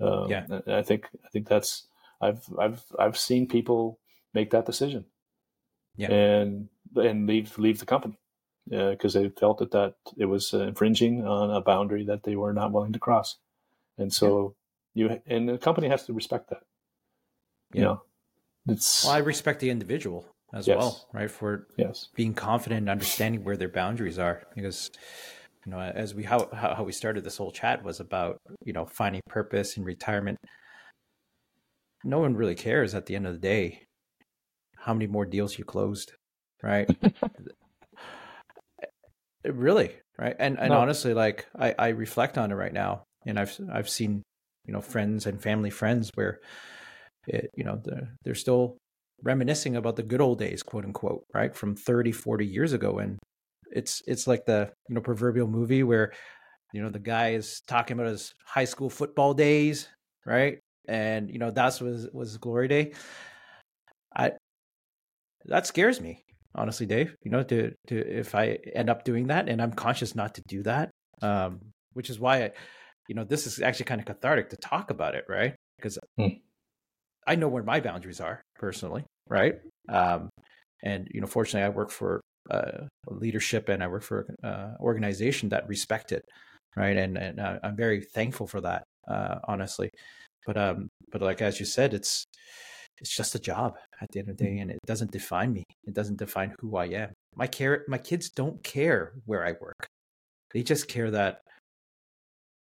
um, yeah, I think I think that's I've I've I've seen people make that decision, yeah, and and leave leave the company because uh, they felt that that it was uh, infringing on a boundary that they were not willing to cross, and so. You and the company has to respect that. Yeah. You know, it's
well, I respect the individual as yes. well, right? For
yes.
being confident and understanding where their boundaries are, because you know as we how how we started this whole chat was about you know finding purpose in retirement no one really cares at the end of the day how many more deals you closed right (laughs) really right and and no. honestly like i i reflect on it right now and i've i've seen you know friends and family friends where it you know they're, they're still reminiscing about the good old days quote unquote right from 30 40 years ago and it's it's like the you know proverbial movie where you know the guy is talking about his high school football days, right? And you know that's was was glory day. I that scares me honestly, Dave. You know, to to if I end up doing that, and I'm conscious not to do that, um, which is why I, you know, this is actually kind of cathartic to talk about it, right? Because hmm. I know where my boundaries are personally, right? Um, and you know, fortunately, I work for uh, leadership and I work for an uh, organization that respect it, right? And and uh, I'm very thankful for that, uh, honestly. But um, but like as you said, it's it's just a job at the end of the day, and it doesn't define me. It doesn't define who I am. My care, my kids don't care where I work. They just care that,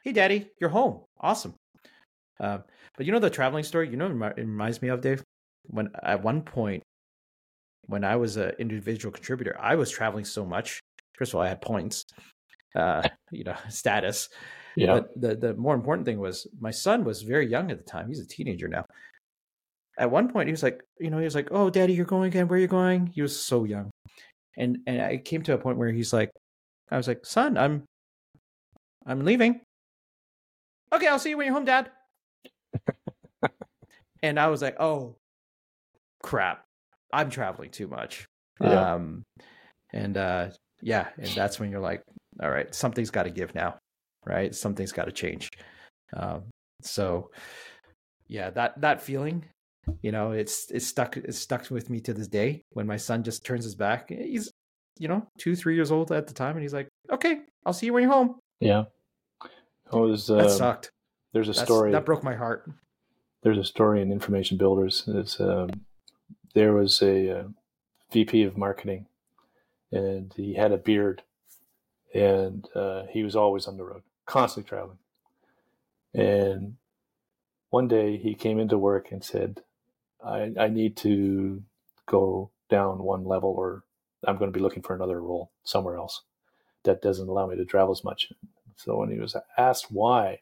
hey, daddy, you're home. Awesome. Uh, but you know the traveling story. You know, it reminds me of Dave. When at one point when I was an individual contributor, I was traveling so much. First of all, I had points, uh, (laughs) you know, (laughs) status. Yeah. But the the more important thing was my son was very young at the time. He's a teenager now. At one point, he was like, you know, he was like, "Oh, Daddy, you're going again? Where are you going?" He was so young, and and I came to a point where he's like, I was like, "Son, I'm, I'm leaving." Okay, I'll see you when you're home, Dad. (laughs) and I was like, "Oh, crap." I'm traveling too much. Yeah. Um, and uh, yeah, and that's when you're like, all right, something's got to give now, right? Something's got to change. Um, so yeah, that that feeling, you know, it's it's stuck it's stuck with me to this day. When my son just turns his back, he's you know two three years old at the time, and he's like, okay, I'll see you when you're home.
Yeah, it was
that
uh,
sucked.
There's a
That's-
story.
that broke my heart.
there's a story in Information Builders. It's, um, there was a uh, VP of marketing, and he had a beard, and uh, he was always on the road, constantly traveling. And one day he came into work and said, "I, I need to go down one level, or I'm going to be looking for another role somewhere else that doesn't allow me to travel as much." So when he was asked why,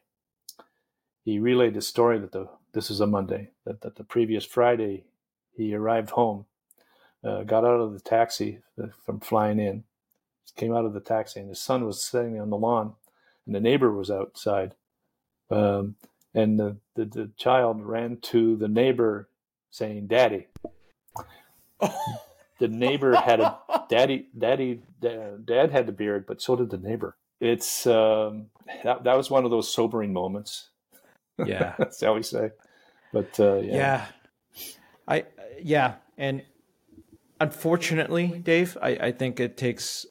he relayed the story that the this is a Monday that, that the previous Friday he arrived home, uh, got out of the taxi uh, from flying in, came out of the taxi, and his son was sitting on the lawn, and the neighbor was outside, um, and the, the the child ran to the neighbor saying, "Daddy." (laughs) The neighbor had a daddy, daddy, dad had the beard, but so did the neighbor. It's um, that that was one of those sobering moments.
yeah. (laughs)
That's how we say. But uh, yeah.
yeah i yeah and unfortunately dave I, I think it takes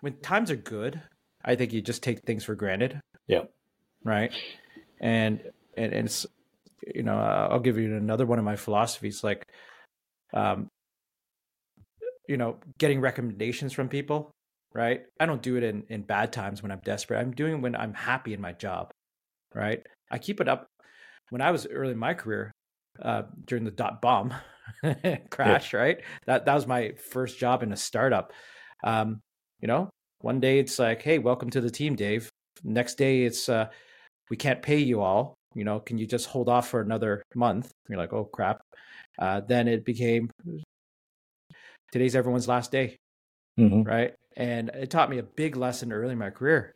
when times are good i think you just take things for granted
Yeah.
right and and, and it's you know i'll give you another one of my philosophies like um you know getting recommendations from people right? I don't do it in in bad times when i'm desperate. I'm doing it when i'm happy in my job right? I keep it up. When i was early in my career uh during the dot bomb (laughs) crash right? That that was my first job in a startup. Um you know one day it's like hey welcome to the team dave. Next day it's uh we can't pay you all. You know can you just hold off for another month? You're like oh crap. Uh then it became today's everyone's last day
Mhm.
right and it taught me a big lesson early in my career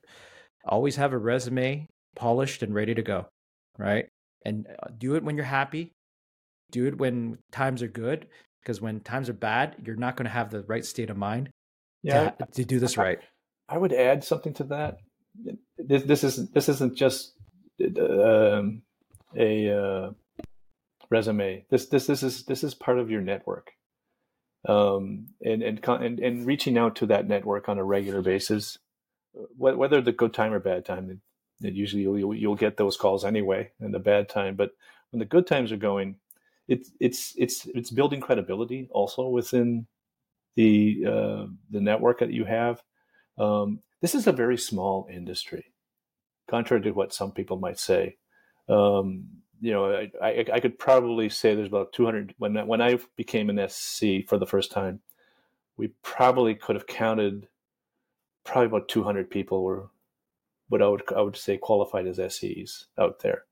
always have a resume polished and ready to go right and uh, do it when you're happy do it when times are good because when times are bad you're not going to have the right state of mind
Yeah.
to, to do this right
I would add something to that. This, this isn't this isn't just um, a uh, resume. This this this is this is part of your network, um, and and and and reaching out to that network on a regular basis, whether the good time or bad time. It, usually you'll, you'll get those calls anyway, and the bad time. But when the good times are going, it's it's it's it's building credibility also within the uh, the network that you have. Um, this is a very small industry, contrary to what some people might say. Um, you know, I, I, I could probably say there's about 200. When when I became an SC for the first time, we probably could have counted probably about 200 people were what I would I would say qualified as SEs out there.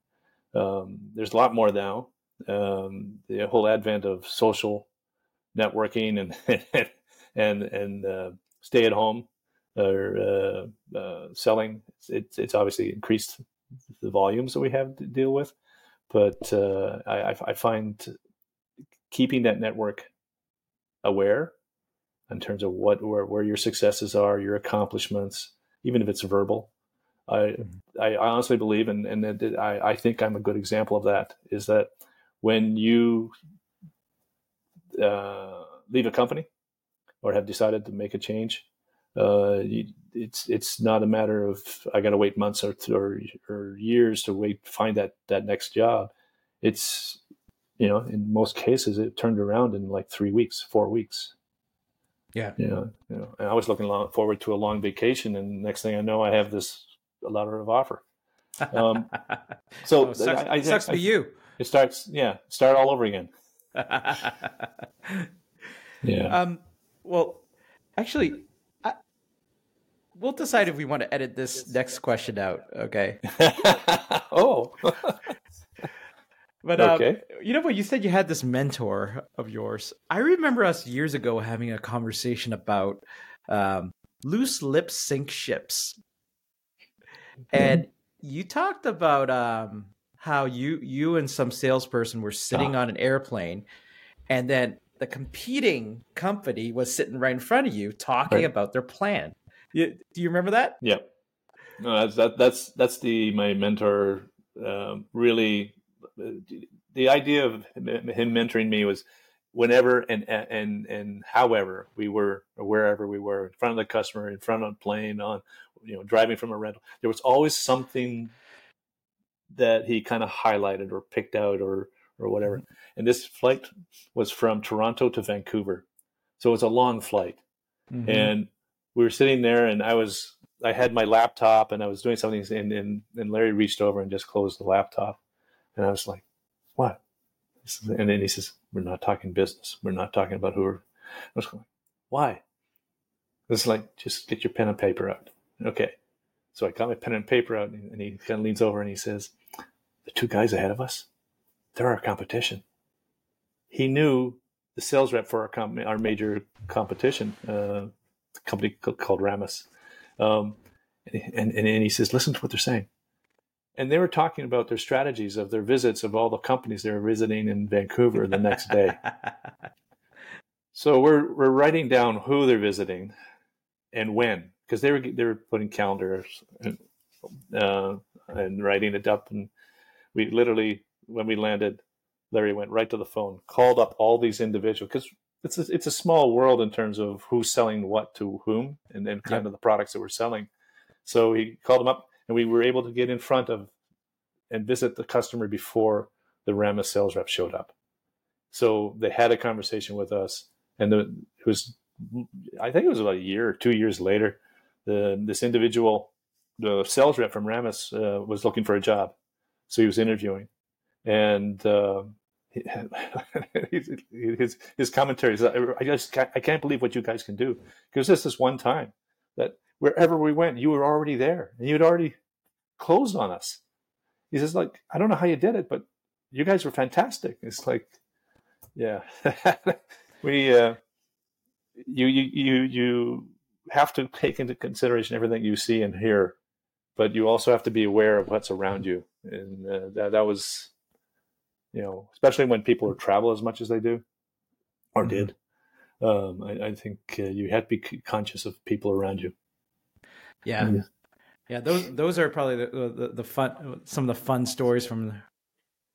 Um, there's a lot more now. Um, the whole advent of social networking (laughs) and and and uh, stay at home or uh, uh, selling, it's it's obviously increased the volumes that we have to deal with. But uh, I, I- I find keeping that network aware in terms of what where, where your successes are, your accomplishments, even if it's verbal. I I honestly believe, and and it- I I think I'm a good example of that. Is that when you uh, leave a company or have decided to make a change, uh, it's it's not a matter of I got to wait months or, or or years to wait find that that next job. It's you know in most cases it turned around in like three weeks, four weeks.
Yeah.
You know, you know. And I was looking long, forward to a long vacation, and next thing I know, I have this letter of offer. Um, (laughs) so
Oh, sucks,
I, I,
sucks
I-
to be you
It starts, yeah, start all over again. (laughs) Yeah.
Um, well, actually, we'll decide if we want to edit this next question out. Okay. (laughs)
oh,
But um, you know what? You said you had this mentor of yours. I remember us years ago having a conversation about um, loose lips sink ships, and you talked about um, how you you and some salesperson were sitting on an airplane, and then the competing company was sitting right in front of you talking right. about their plan. You, do you remember that?
Yeah. No, that's that, that's that's the my mentor um, really the idea of him mentoring me was whenever and and and however we were or wherever we were in front of the customer in front of a plane on you know driving from a rental there was always something that he kind of highlighted or picked out or or whatever mm-hmm. and this flight was from toronto to vancouver so it was a long flight mm-hmm. and we were sitting there and i was i had my laptop and i was doing something and, and and larry reached over and just closed the laptop. And i was like what? And then he says we're not talking business. We're not talking about who we're i was going why? It's like just get your pen and paper out. Okay. So i got my pen and paper out and he kind of leans over and he says the two guys ahead of us they're our competition. He knew the sales rep for our company our major competition uh, company called Ramis. Um, and, and, and he says, listen to what they're saying. And they were talking about their strategies of their visits of all the companies they were visiting in Vancouver the next day. (laughs) so we're, we're writing down who they're visiting and when, because they were, they were putting calendars and, uh, and writing it up. And we literally, when we landed, Larry went right to the phone, called up all these individuals because it's a, it's a small world in terms of who's selling what to whom and then kind of the products that we're selling. So he called them up and we were able to get in front of and visit the customer before the Ramis sales rep showed up. So they had a conversation with us and the, it was, I think it was about a year or two years later, the, this individual, the sales rep from Ramis uh, was looking for a job. So he was interviewing and, uh, (laughs) his his commentaries. I just can't, I can't believe what you guys can do because this is one time that wherever we went, you were already there and you had already closed on us. He says, like, I don't know how you did it, but you guys were fantastic. It's like, yeah, (laughs) we, uh, you, you, you, you have to take into consideration everything you see and hear, but you also have to be aware of what's around you. And uh, that, that was, you know, especially when people travel as much as they do or mm-hmm. did. Um, I, I, think uh, you have to be conscious of people around you.
Yeah. Mm-hmm. Yeah. Those, those are probably the, the, the, fun, some of the fun stories from,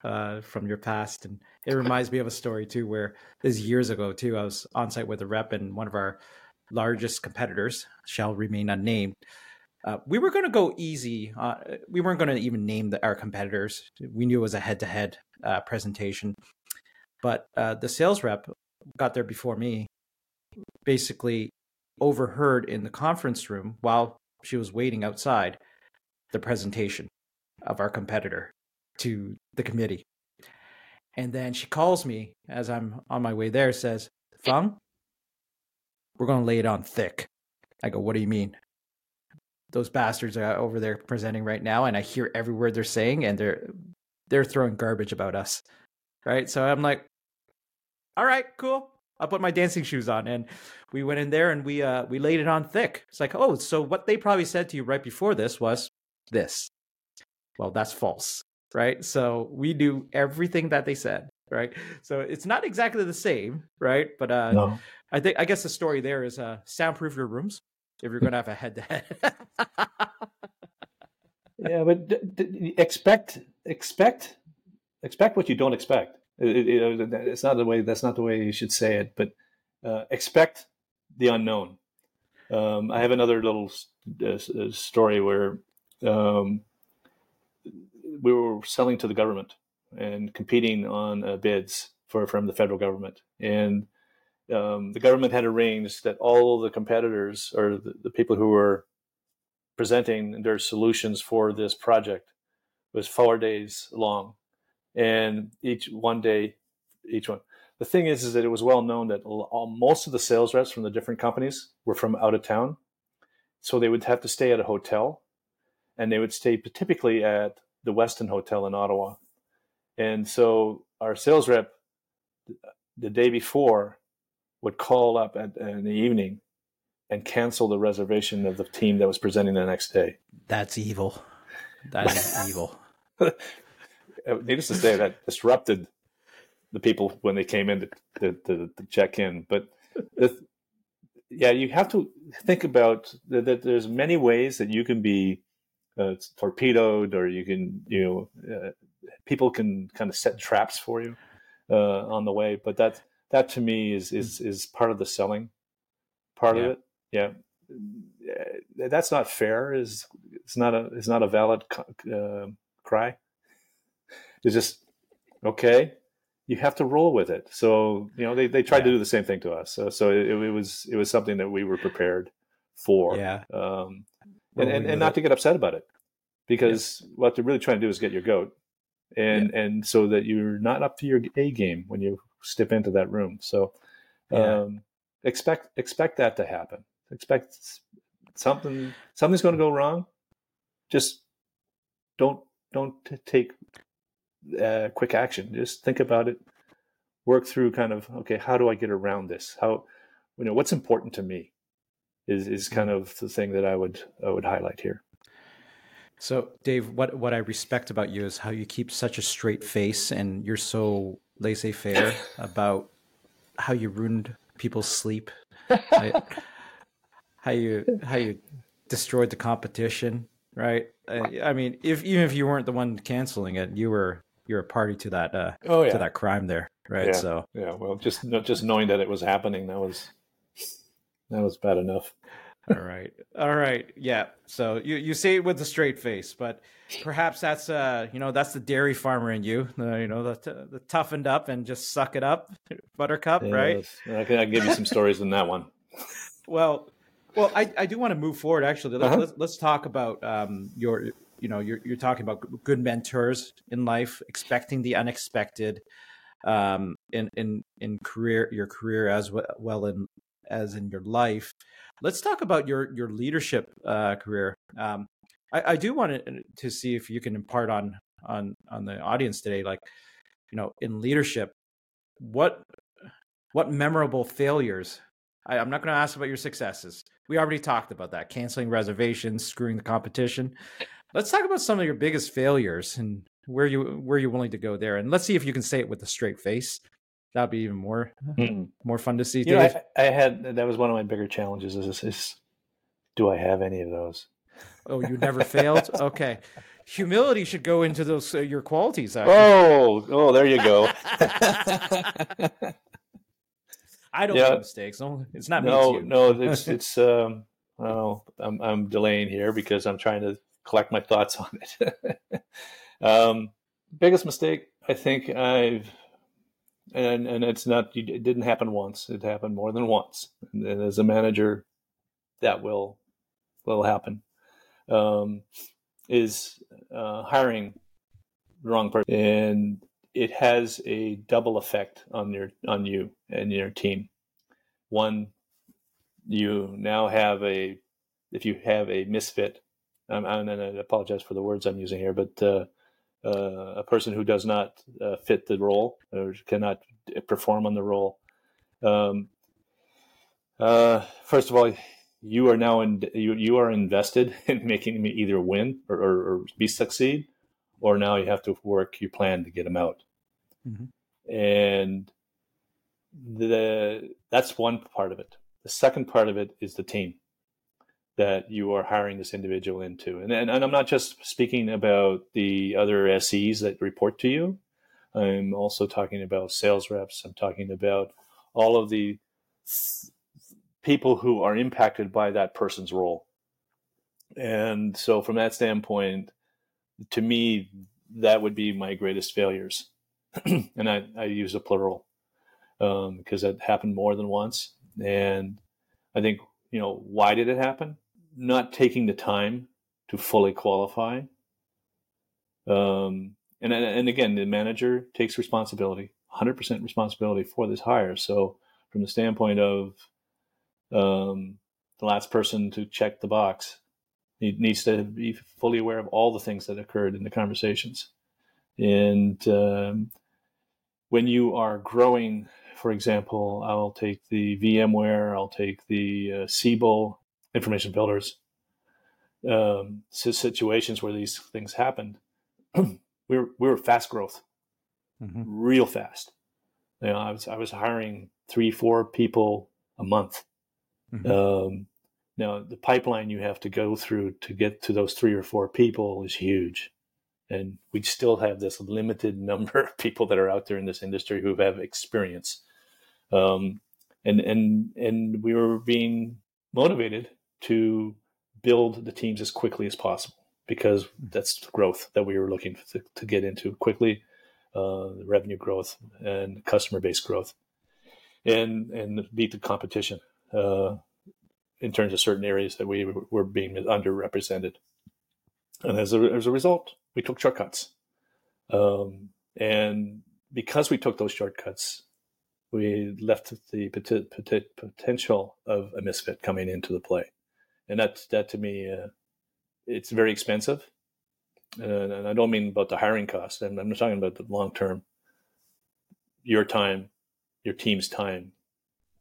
uh, from your past. And it reminds me of a story too, where this years ago too, I was on site with a rep and one of our largest competitors shall remain unnamed. Uh, we were going to go easy. Uh, we weren't going to even name the, our competitors. We knew it was a head-to-head uh, presentation. But uh, the sales rep got there before me, basically overheard in the conference room while she was waiting outside the presentation of our competitor to the committee. And then she calls me as I'm on my way there, says, Fung, we're going to lay it on thick. I go, what do you mean? Those bastards are over there presenting right now, and I hear every word they're saying, and they're they're throwing garbage about us. Right. So I'm like, all right, cool. I'll put my dancing shoes on. And we went in there and we uh we laid it on thick. It's like, oh, so what they probably said to you right before this was this. Well, that's false. Right. So we do everything that they said. Right. So it's not exactly the same, right? But uh no. I think I guess the story there is uh soundproof your rooms if you're gonna have a head to head. (laughs)
Yeah, but d- d- expect expect expect what you don't expect. It, it, it's not the way. That's not the way you should say it. But uh, expect the unknown. Um, I have another little uh, story where um, we were selling to the government and competing on uh, bids for from the federal government, and um, the government had arranged that all the competitors or the, the people who were presenting their solutions for this project was four days long, and each one day, each one. The thing is, is that it was well known that all, most of the sales reps from the different companies were from out of town, so they would have to stay at a hotel, and they would stay typically at the Westin Hotel in Ottawa, and so our sales rep the day before would call up at, in the evening and cancel the reservation of the team that was presenting the next day.
That's evil. That is (laughs) evil.
Needless to say, that disrupted the people when they came in to, to, to, to check in. But the, yeah, you have to think about that, that, there's many ways that you can be uh, torpedoed, or you can you know uh, people can kind of set traps for you uh, on the way. But that that to me is is is part of the selling part yeah. of it. Yeah, that's not fair. Is it's not a it's not a valid uh, cry. It's just okay. You have to roll with it. So you know they, they tried yeah. to do the same thing to us. So, so it, it, was it was something that we were prepared for.
Yeah.
Um, and, and, and not to get upset about it because yeah. what they're really trying to do is get your goat and and so that you're not up to your a game when you step into that room. So um, expect expect that to happen. Expect something something's going to go wrong. Just don't don't take uh, quick action. Just think about it. Work through kind of okay how do i get around this? How you know what's important to me is is kind mm-hmm. of the thing that i would i would highlight here.
So dave what what i respect about you is how you keep such a straight face and you're so laissez-faire (laughs) about how you ruined people's sleep (laughs) how you how you destroyed the competition, right? I mean, if even if you weren't the one canceling it, you were you're a party to that uh, oh, yeah. to that crime there, right?
Yeah.
So
yeah, well, just just knowing that it was happening that was that was bad enough.
All right, all right, yeah. So you you say it with a straight face, but perhaps that's uh you know that's the dairy farmer in you, uh, you know the the toughened up and just suck it up, (laughs) Buttercup, yeah, right?
I can, I can give you some stories in that one. (laughs)
Well, well, I, I do want to move forward. Actually, let's, uh-huh. let's, let's talk about um, your you know you're you're talking about good mentors in life, expecting the unexpected, um, in in in career your career as well in as in your life. Let's talk about your your leadership uh, career. Um, I, I do want to, to see if you can impart on on on the audience today, like you know, in leadership, what what memorable failures I, am not going to ask about your successes. We already talked about that canceling reservations, screwing the competition. Let's talk about some of your biggest failures and where you where you're willing to go there. And let's see if you can say it with a straight face. That'd be even more mm. more fun to see.
You know, I, I, had that was one of my bigger challenges. Is, is do I have any of those?
Oh, you never failed. (laughs) Okay, humility should go into those uh, your qualities.
Actually. Oh, oh, there you go. (laughs)
I don't yeah. make mistakes. It's not me.
no, no. It's (laughs) it's. Um, well, I'm I'm delaying here because I'm trying to collect my thoughts on it. um, biggest mistake I think I've, and and it's not. It didn't happen once. It happened more than once. And, and as a manager, that will will happen. Um, is uh, hiring the wrong person and it has a double effect on your on you and your team. One, you now have a if you have a misfit. Um, and I apologize for the words I'm using here, but uh, uh, a person who does not uh, fit the role or cannot perform on the role. Um, uh, first of all, you are now in you you are invested (laughs) in making me either win or, or, or be succeed, or now you have to work your plan to get them out. Mm-hmm. And the that's one part of it. The second part of it is the team that you are hiring this individual into. And, and, and I'm not just speaking about the other SEs that report to you. I'm also talking about sales reps. I'm talking about all of the people who are impacted by that person's role. And so, from that standpoint, to me, that would be my greatest failures (clears throat) and I, I use a plural um, because that happened more than once. And I think, you know, why did it happen? Not taking the time to fully qualify. Um, and, and again, the manager takes responsibility, 100% responsibility for this hire. So, from the standpoint of um, the last person to check the box, he needs to be fully aware of all the things that occurred in the conversations. And um, when you are growing, for example, I'll take the VMware, I'll take the uh, Siebel information builders, um, situations where these things happened. (clears throat) we were we were fast growth, mm-hmm. real fast, You know, I was I was hiring three, four people a month. Mm-hmm. Um, now the pipeline you have to go through to get to those three or four people is huge, and we still have this limited (laughs) number of people that are out there in this industry who have experience. Um, and and and we were being motivated to build the teams as quickly as possible because hmm. that's growth that we were looking to, to get into quickly, uh, revenue growth and customer base growth, and and beat the competition uh, in terms of certain areas that we were being underrepresented. And as a, as a result, we took shortcuts. Um, and because we took those shortcuts, we left the potential of a misfit coming into the play. And that, that to me, uh, it's very expensive. And, and I don't mean about the hiring cost. I'm, I'm talking about the long term, your time, your team's time,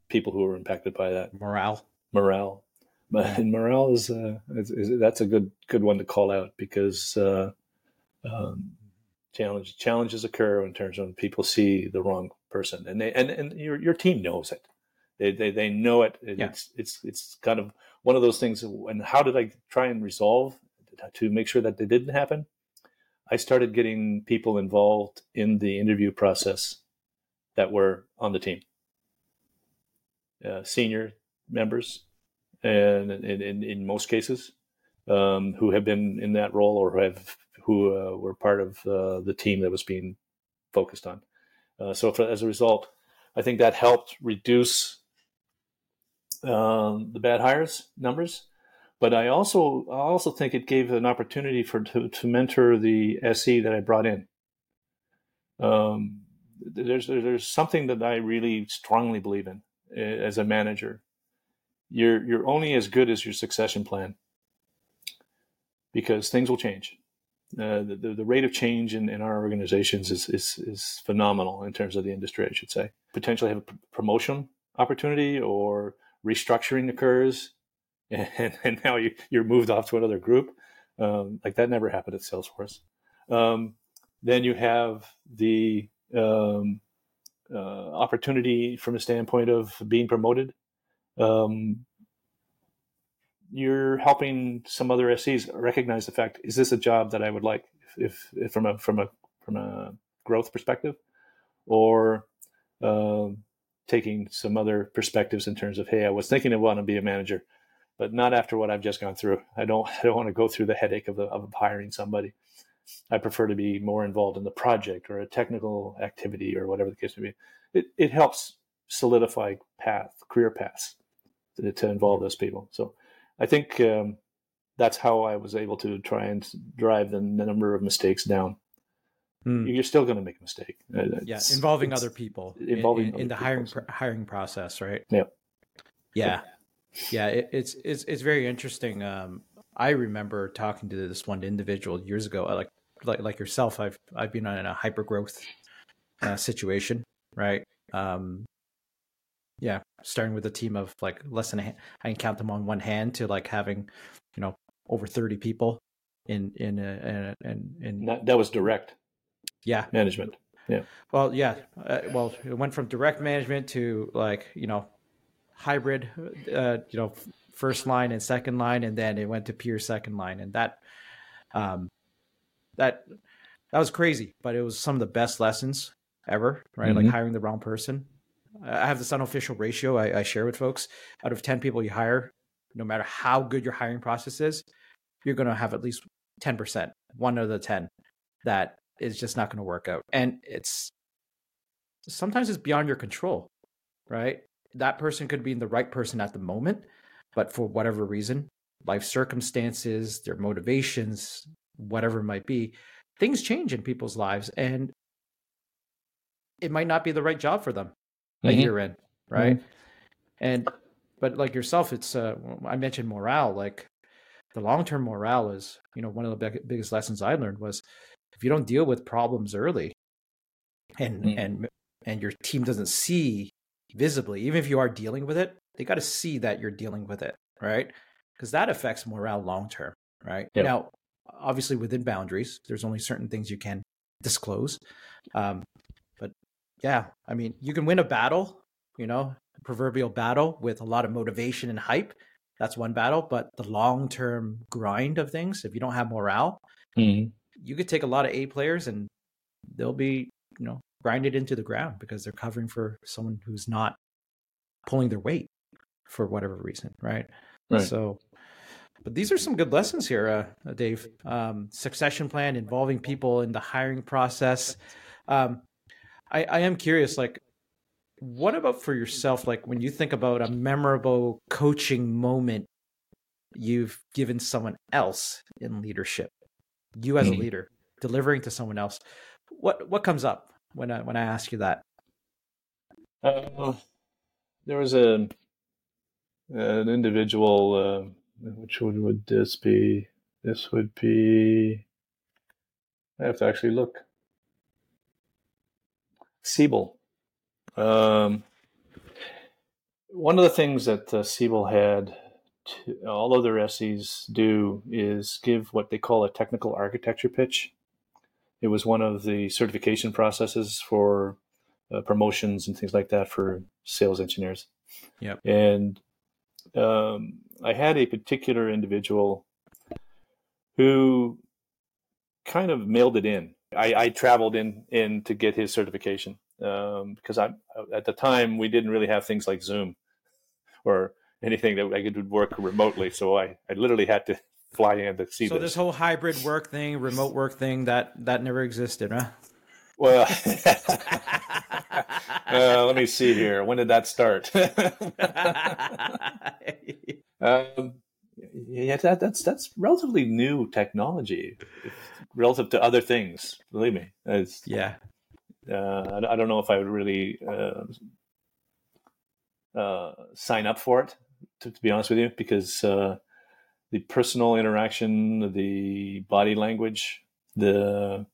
people who are impacted by that.
Morale.
Morale. But (laughs) morale is, uh, is, is, that's a good good one to call out because uh, um, challenge challenges occur in terms of people see the wrong person and they and, and your your team knows it. They they, they know it.
Yeah.
It's it's it's kind of one of those things. And how did I try and resolve to make sure that they didn't happen? I started getting people involved in the interview process that were on the team, uh, senior members, and in, most cases, um, who have been in that role or have who uh, were part of uh, the team that was being focused on. Uh, so, for, as a result, I think that helped reduce um, the bad hires numbers. But I also I also think it gave an opportunity for to, to mentor the SE that I brought in. Um, there's there's something that I really strongly believe in eh, as a manager. You're you're only as good as your succession plan because things will change. Uh, the, the rate of change in, in our organizations is, is, is phenomenal in terms of the industry, I should say. Potentially have a promotion opportunity or restructuring occurs, (laughs) and, and now you, you're moved off to another group. Um, like that never happened at Salesforce. Um, then you have the um, uh, opportunity from a standpoint of being promoted. Um, you're helping some other SEs recognize the fact: is this a job that I would like, if, if from a from a from a growth perspective, or um, taking some other perspectives in terms of, hey, I was thinking I want to be a manager, but not after what I've just gone through. I don't (laughs) I don't want to go through the headache of, the, of hiring somebody. I prefer to be more involved in the project or a technical activity or whatever the case may be. It, it helps solidify path, career paths to, to involve those people. So I think um, that's how I was able to try and drive the, the number of mistakes down. Mm. You're still going to make a mistake.
Uh, yeah, involving other people involving in, in, in the hiring pr- hiring process, right?
Yeah,
yeah, yeah. It, it's it's it's very interesting. Um, I remember talking to this one individual years ago, like like like yourself. I've I've been in a hyper growth uh, situation, right? Um, yeah, starting with a team of like less than a, I can count them on one hand to like having, you know, over thirty people in in in
that, that was direct.
Yeah,
management. Yeah.
Well, yeah. Uh, well, it went from direct management to like you know, hybrid. Uh, you know, first line and second line, and then it went to pure second line, and that, um, that that was crazy, but it was some of the best lessons ever. Right, mm-hmm. like hiring the wrong person I have this unofficial ratio I, I share with folks. Out of 10 people you hire, no matter how good your hiring process is, you're going to have at least 10%, one of the 10 that is just not going to work out. And it's sometimes it's beyond your control, right? That person could be the right person at the moment, but for whatever reason, life circumstances, their motivations, whatever it might be, things change in people's lives and it might not be the right job for them mm-hmm. year in, right? Mm-hmm. And but like yourself, it's uh, I mentioned morale. Like the long term morale is, you know, one of the big, biggest lessons I learned was if you don't deal with problems early, and mm-hmm. and and your team doesn't see visibly, even if you are dealing with it, they got to see that you're dealing with it, right? Because that affects morale long term, right? Yep. Now, obviously, within boundaries, there's only certain things you can disclose. Um, but yeah, I mean, you can win a battle, you know, proverbial battle with a lot of motivation and hype. That's one battle, but the long term grind of things, if you don't have morale, mm-hmm. You could take a lot of A players and they'll be, you know, grinded into the ground because they're covering for someone who's not pulling their weight for whatever reason, right? right. So, but these are some good lessons here, uh, Dave. Um, succession plan involving people in the hiring process. Um, I, I am curious, like, what about for yourself? Like, when you think about a memorable coaching moment you've given someone else in leadership, you as a leader delivering to someone else, what what comes up when I when I ask you that?
Uh, there was a an individual. Uh, which one would this be? This would be. I have to actually look. Siebel. Um, one of the things that uh, Siebel had, to, all other SEs do, is give what they call a technical architecture pitch. It was one of the certification processes for uh, promotions and things like that for sales engineers.
Yep.
And um, I had a particular individual who kind of mailed it in. I, I traveled in in to get his certification um, because I at the time we didn't really have things like Zoom or anything that I could work remotely. So I, I literally had to fly in to see.
So
this,
this whole hybrid work thing, remote work thing that that never existed, huh?
Well, (laughs) uh, let me see here. When did that start? (laughs) um, yeah, that, that's that's relatively new technology relative to other things. Believe me, it's,
yeah.
Uh, I, I, don't know if I would really uh, uh, sign up for it, to, to, be honest with you, because uh, the personal interaction, the body language, the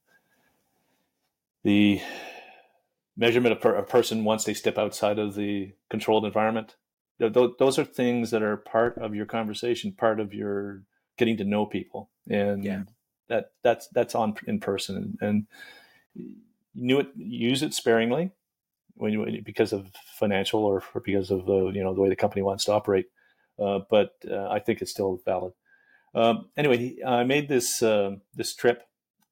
the measurement of per, a person once they step outside of the controlled environment. Those are things that are part of your conversation, part of your getting to know people, and yeah. that that's that's on in person. And you knew it, use it sparingly when you because of financial or, or because of the you know the way the company wants to operate. Uh, but uh, I think it's still valid. Um, anyway, I made this uh, this trip,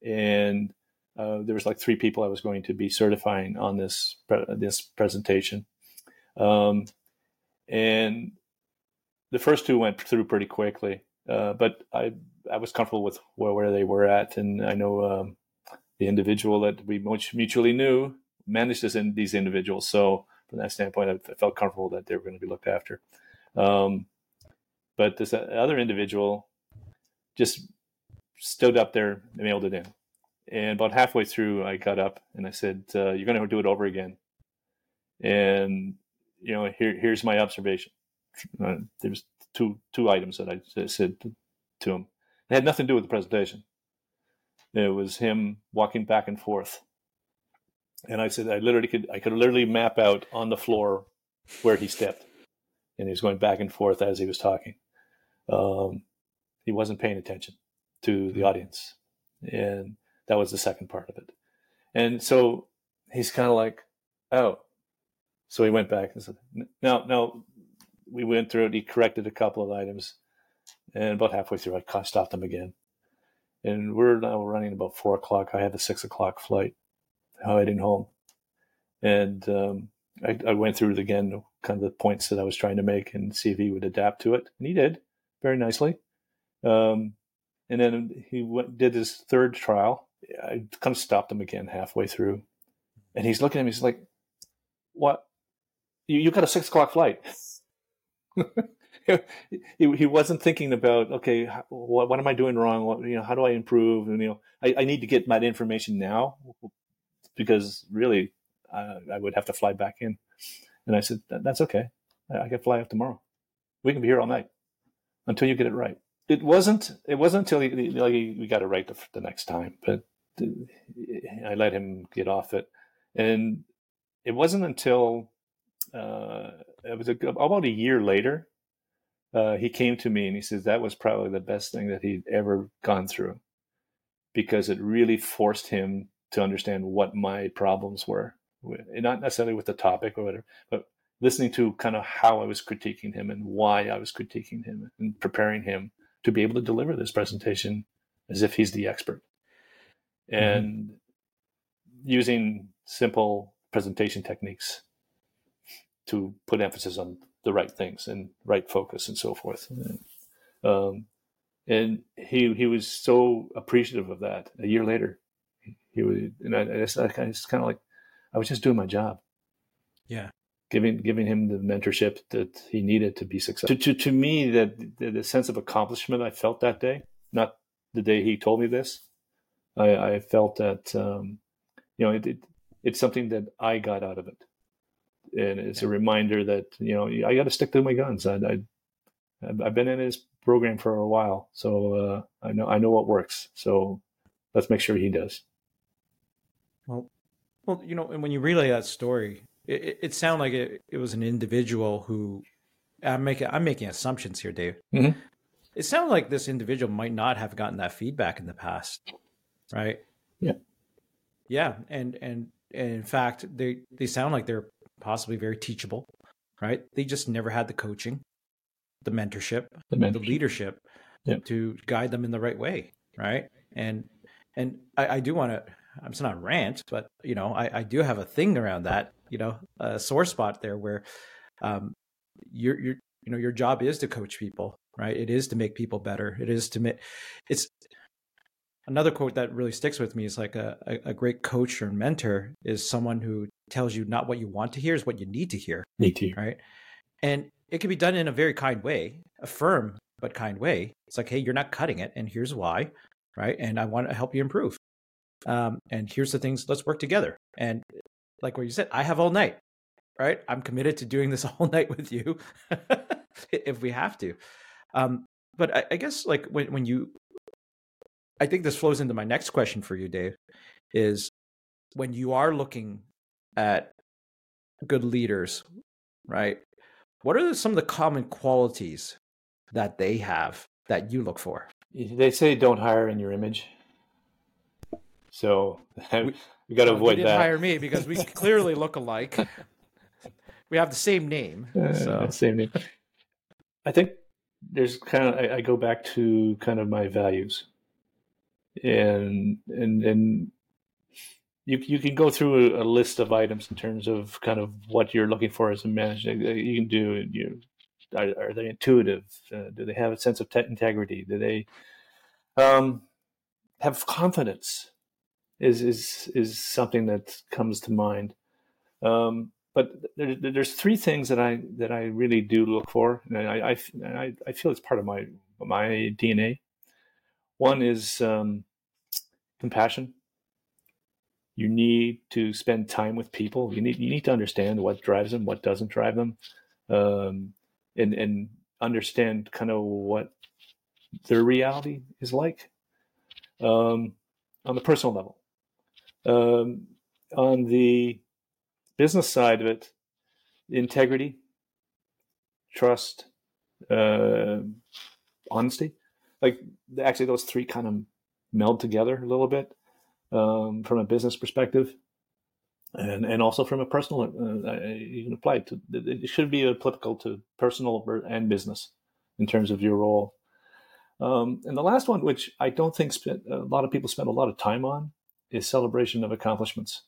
and uh, there was like three people I was going to be certifying on this pre- this presentation, um, and the first two went through pretty quickly. Uh, but I I was comfortable with where, where they were at, and I know um, the individual that we mutually knew managed this in, these individuals. So from that standpoint, I, I felt comfortable that they were going to be looked after. Um, but this other individual just stood up there and mailed it in. And about halfway through, I got up and I said, uh, "You're going to do it over again." And you know, here here's my observation. Uh, there's two two items that I said to him. It had nothing to do with the presentation. It was him walking back and forth. And I said, I literally could I could literally map out on the floor where he stepped, and he was going back and forth as he was talking. Um, he wasn't paying attention to the audience, and that was the second part of it. And so he's kind of like, oh. So he went back and said, no, no. We went through it. He corrected a couple of items. And about halfway through, I stopped him again. And we're now running about four o'clock. I have a six o'clock flight heading home. And um, I, I, went through it again, kind of the points that I was trying to make and see if he would adapt to it. And he did very nicely. Um, and then he went, did his third trial I kind of stopped him again halfway through, and he's looking at me. He's like, "What? You, you got a six o'clock flight?" (laughs) he, he wasn't thinking about okay, what, what am I doing wrong? What, you know, how do I improve? And you know, I, I need to get that information now because really, uh, I would have to fly back in. And I said, "That's okay. I, I can fly out tomorrow. We can be here all night until you get it right." It wasn't. It wasn't until he, like, we got it right the, the next time, but I let him get off it, and it wasn't until uh, it was a, about a year later uh, he came to me and he says that was probably the best thing that he'd ever gone through because it really forced him to understand what my problems were not necessarily with the topic or whatever, but listening to kind of how I was critiquing him and why I was critiquing him and preparing him to be able to deliver this presentation as if he's the expert. Mm-hmm. And mm-hmm. using simple presentation techniques to put emphasis on the right things and right focus and so forth. Um, and he he was so appreciative of that. A year later, he was, and I, I just, I just kind of like, I was just doing my job.
Yeah,
giving giving him the mentorship that he needed to be successful. To to, to me, that the, the sense of accomplishment I felt that day, not the day he told me this, I, I felt that um, you know it, it, it's something that I got out of it, and it's a reminder that you know I got to stick to my guns. I, I I've been in his program for a while, so uh, I know I know what works. So let's make sure he does.
Well, well, you know, and when you relay that story, it, it sounded like it, it was an individual who I'm making I'm making assumptions here, Dave. Mm-hmm. It sounded like this individual might not have gotten that feedback in the past, right?
Yeah,
yeah, and and and in fact, they they sound like they're possibly very teachable, right? They just never had the coaching, the mentorship, the, mentorship. the leadership to guide them in the right way, right? And and I, I do want to. I'm not rant, but you know, I, I do have a thing around that. You know, a sore spot there where um, you're you're you know your job is to coach people, right? It is to make people better. It is to make. It's another quote that really sticks with me is like a, a, a great coach or mentor is someone who tells you not what you want to hear is what you need to hear.
Need to,
right? And it can be done in a very kind way, a firm but kind way. It's like, hey, you're not cutting it, and here's why, right? And I want to help you improve. Um, and here's the things. Let's work together. And like what you said, I have all night, right? I'm committed to doing this (laughs) all night with you (laughs) if we have to. Um, but I, I guess like when when you, I think this flows into my next question for you, Dave, is when you are looking at good leaders, right? What are some of the common qualities that they have that you look for?
They say don't hire in your image. So (laughs) we, we got to avoid
didn't
that.
Hire me because we clearly look alike. we have the same name. (laughs)
Uh, so. same name. I think there's kind of I, I, go back to kind of my values, and and and you you can go through a, a, list of items in terms of kind of what you're looking for as a manager. You can do you are, are they intuitive? Uh, do they have a sense of te- integrity? Do they um, have confidence? Is is is something that comes to mind. Um, but there, there's three things that I that I really do look for, and I I, I feel it's part of my my DNA. One is um, compassion you need to spend time with people. You need you need to understand what drives them, what doesn't drive them, um, and and understand kind of what their reality is like um, on the personal level. Um, on the business side of it, integrity, trust, uh, honesty, like actually those three kind of meld together a little bit um, from a business perspective, and and also from a personal. Uh, you can apply it to. It should be applicable to personal and business in terms of your role. Um, and the last one, which I don't think spent, a lot of people spend a lot of time on, is celebration of accomplishments,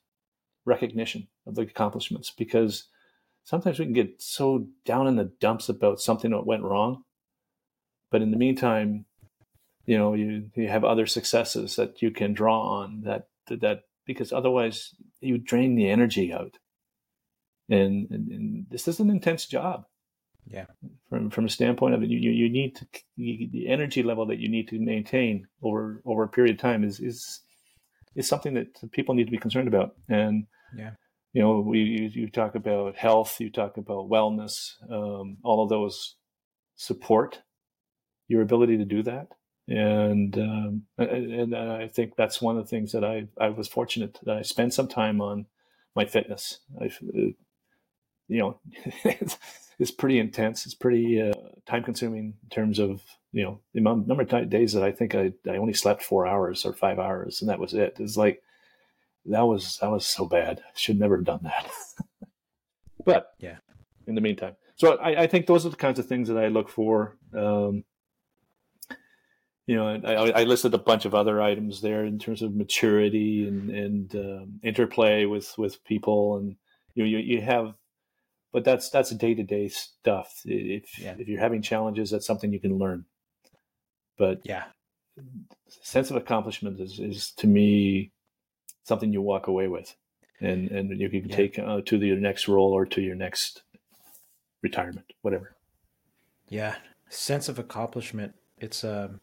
recognition of the accomplishments, because sometimes we can get so down in the dumps about something that went wrong. But in the meantime, you know you, you have other successes that you can draw on that that because otherwise you drain the energy out. And, and, and this is an intense job.
Yeah.
From from a standpoint of it you, you need to you, the energy level that you need to maintain over over a period of time is is is something that people need to be concerned about. And
yeah.
you know we you, you talk about health you talk about wellness um, all of those support your ability to do that. And um, and I think that's one of the things that I I was fortunate that I spent some time on my fitness. I, you know, (laughs) it's, pretty intense. It's pretty uh, time consuming in terms of you know the number of days that I think I I only slept four hours or five hours, and that was it. It's like that was that was so bad. I should never have done that. (laughs) but
yeah,
in the meantime, so I, I, think those are the kinds of things that I look for. Um, you know, I, I, listed a bunch of other items there in terms of maturity and and um, interplay with with people, and you know, you you have, but that's that's day to day stuff. If yeah. if you're having challenges, that's something you can learn. But
yeah,
sense of accomplishment is is to me something you walk away with, and and you can yeah. take uh, to the, your next role or to your next retirement, whatever.
Yeah, sense of accomplishment. It's um,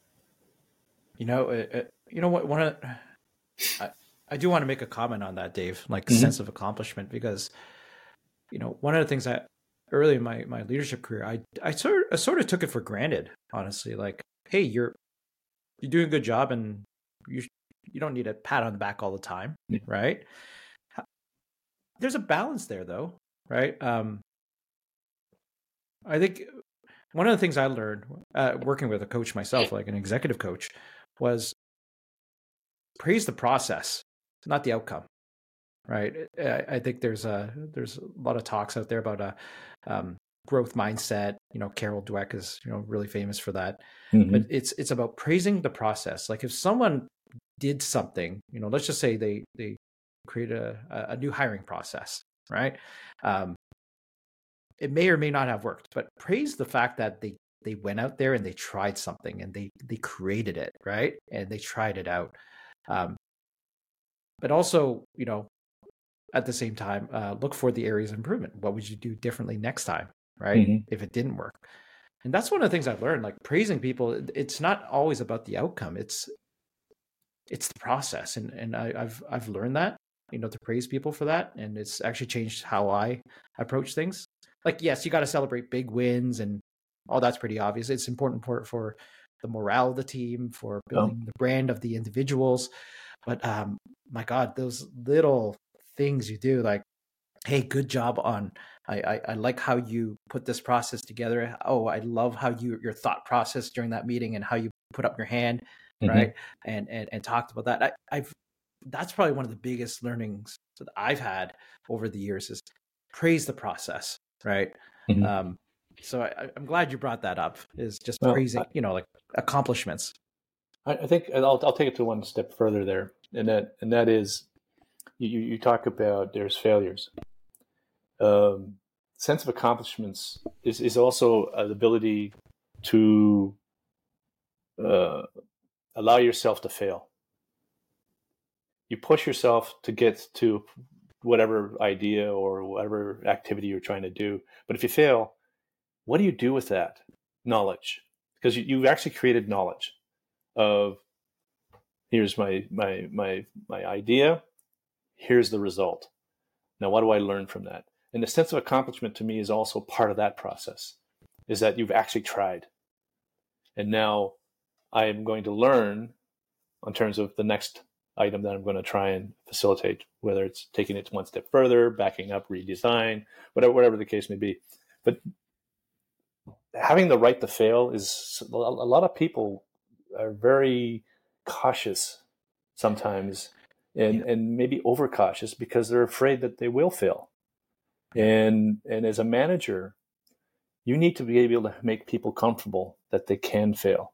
you know, it, it, you know what one of I, I do want to make a comment on that, Dave, like mm-hmm. sense of accomplishment, because you know one of the things that early in my my leadership career, I I sort of, I sort of took it for granted, honestly. Like, hey, you're you're doing a good job, and you you don't need a pat on the back all the time, right? There's a balance there, though, right? Um, I think one of the things I learned uh, working with a coach myself, like an executive coach, was praise the process, not the outcome. Right. I, I think there's a there's a lot of talks out there about a um, growth mindset. You know, Carol Dweck is you know really famous for that. Mm-hmm. But it's it's about praising the process. Like if someone did something, you know, let's just say they they create a a new hiring process, right? Um, it may or may not have worked, but praise the fact that they they went out there and they tried something and they they created it, right? And they tried it out. Um, but also, you know, at the same time, uh, look for the areas of improvement. What would you do differently next time, right? Mm-hmm. If it didn't work. And that's one of the things I've learned. Like praising people, it's not always about the outcome. It's it's the process, and and I, I've I've learned that you know to praise people for that, and it's actually changed how I approach things like yes, you got to celebrate big wins and all that's pretty obvious. It's important for for the morale of the team, for building oh. the brand of the individuals. But um, my God, those little things you do, like, hey, good job on. I, I, I like how you put this process together. Oh, I love how you your thought process during that meeting and how you put up your hand, mm-hmm. right? And and and talked about that. I, I've that's probably one of the biggest learnings that I've had over the years is praise the process right? Mm-hmm. Um, so I, am glad you brought that up. Is just well, praising, I, you know, like accomplishments.
I, I think I'll I'll take it to one step further there, and that and that is, you you talk about there's failures. Um, sense of accomplishments is is also an ability to uh, allow yourself to fail. You push yourself to get to whatever idea or whatever activity you're trying to do. But if you fail, what do you do with that knowledge? Because you, you've actually created knowledge of here's my my my my idea, here's the result. Now, what do I learn from that? And the sense of accomplishment to me is also part of that process. Is that you've actually tried, and now I am going to learn in terms of the next item that I'm going to try and facilitate, whether it's taking it one step further, backing up, redesign, whatever, whatever the case may be. But having the right to fail is a lot of people are very cautious sometimes and, yeah. and maybe overcautious because they're afraid that they will fail. And, and as a manager, you need to be able to make people comfortable that they can fail.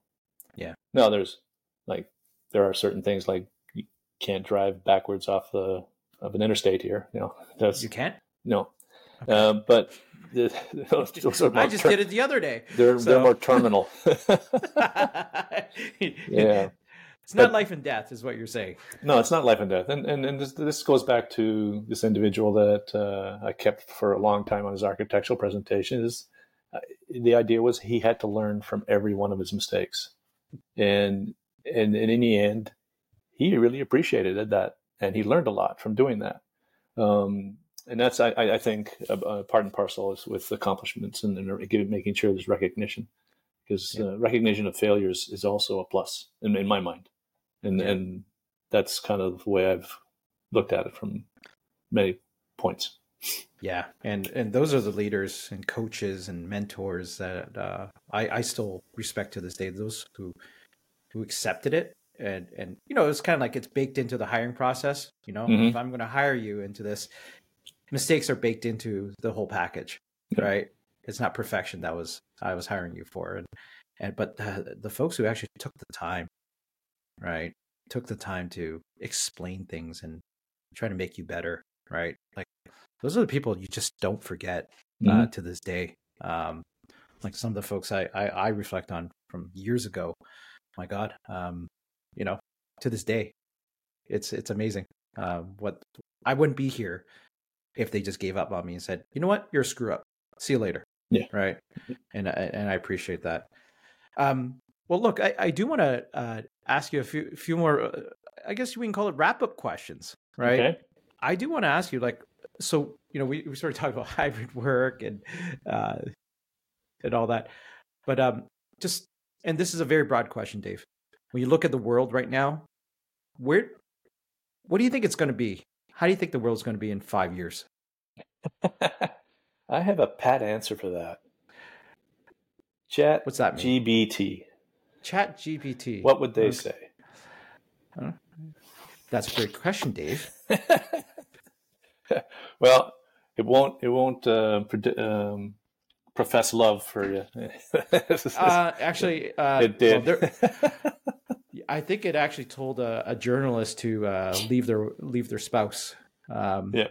Yeah.
Now there's like, there are certain things like you can't drive backwards off the of an interstate here. You know, (laughs)
that's you can't.
No, okay. uh, but the, (laughs)
those, (laughs) those I just ter- did it the other day.
They're so. they're more terminal. yeah.
It's not life and death, is what you're saying.
No, it's not life and death, and and, and this, this goes back to this individual that uh, I kept for a long time on his architectural presentations. Uh, the idea was he had to learn from every one of his mistakes, and and, and in the end, he really appreciated that, and he learned a lot from doing that. Um, and that's, I, I think, a, part and parcel is with accomplishments and, and making sure there's recognition, because yeah. uh, recognition of failures is also a plus in, in my mind, and yeah. and that's kind of the way I've looked at it from many points.
Yeah, and and those are the leaders and coaches and mentors that uh, I I still respect to this day. Those who who accepted it and and you know it's kind of like it's baked into the hiring process. You know,
Mhm.
if I'm going to hire you into this, mistakes are baked into the whole package,
Yeah.
right? It's not perfection that was I was hiring you for, and and but the, the folks who actually took the time, right, took the time to explain things and try to make you better, right? Like those are the people you just don't forget uh,
Mhm.
to this day. Um, like some of the folks I, I, I reflect on from years ago. My God, um, you know, to this day, it's it's amazing. Um, what I wouldn't be here if they just gave up on me and said, you know what, you're a screw up. See you later.
Yeah.
Right. And I, and I appreciate that. Um, well, look, I, I do want to uh, ask you a few few more. Uh, I guess we can call it wrap up questions, right?
Okay.
I do want to ask you, like, so you know, we, we sort of talked about hybrid work and uh, and all that, but um, just and this is a very broad question, Dave. When you look at the world right now, where, what do you think it's going to be? How do you think the world's going to be in five years? (laughs)
I have a pat answer for that. Chat
What's that mean?
GBT.
Chat GPT.
What would they
Okay.
say?
That's a great question, Dave. (laughs)
well, it won't. It won't uh, predi- um, profess love for you. (laughs)
Uh, actually, uh,
it did.
well, there- (laughs) I think it actually told a, a journalist to uh, leave their leave their spouse. Um,
Yeah.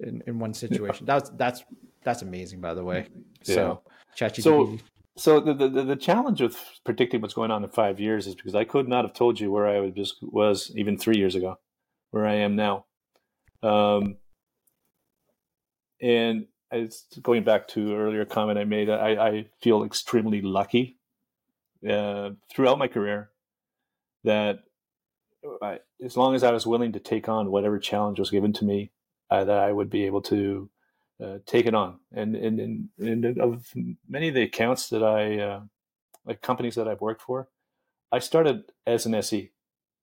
In, in one situation, that's that's that's amazing, by the way. So, ChatGPT.
So- So the, the the challenge with predicting what's going on in five years is because I could not have told you where I was just was even three years ago, where I am now. Um, and it's going back to earlier comment I made. I, I feel extremely lucky uh, throughout my career that I, as long as I was willing to take on whatever challenge was given to me, uh, that I would be able to uh, take it on. And, and, and, and of many of the accounts that I, uh, like companies that I've worked for, I started as an SE.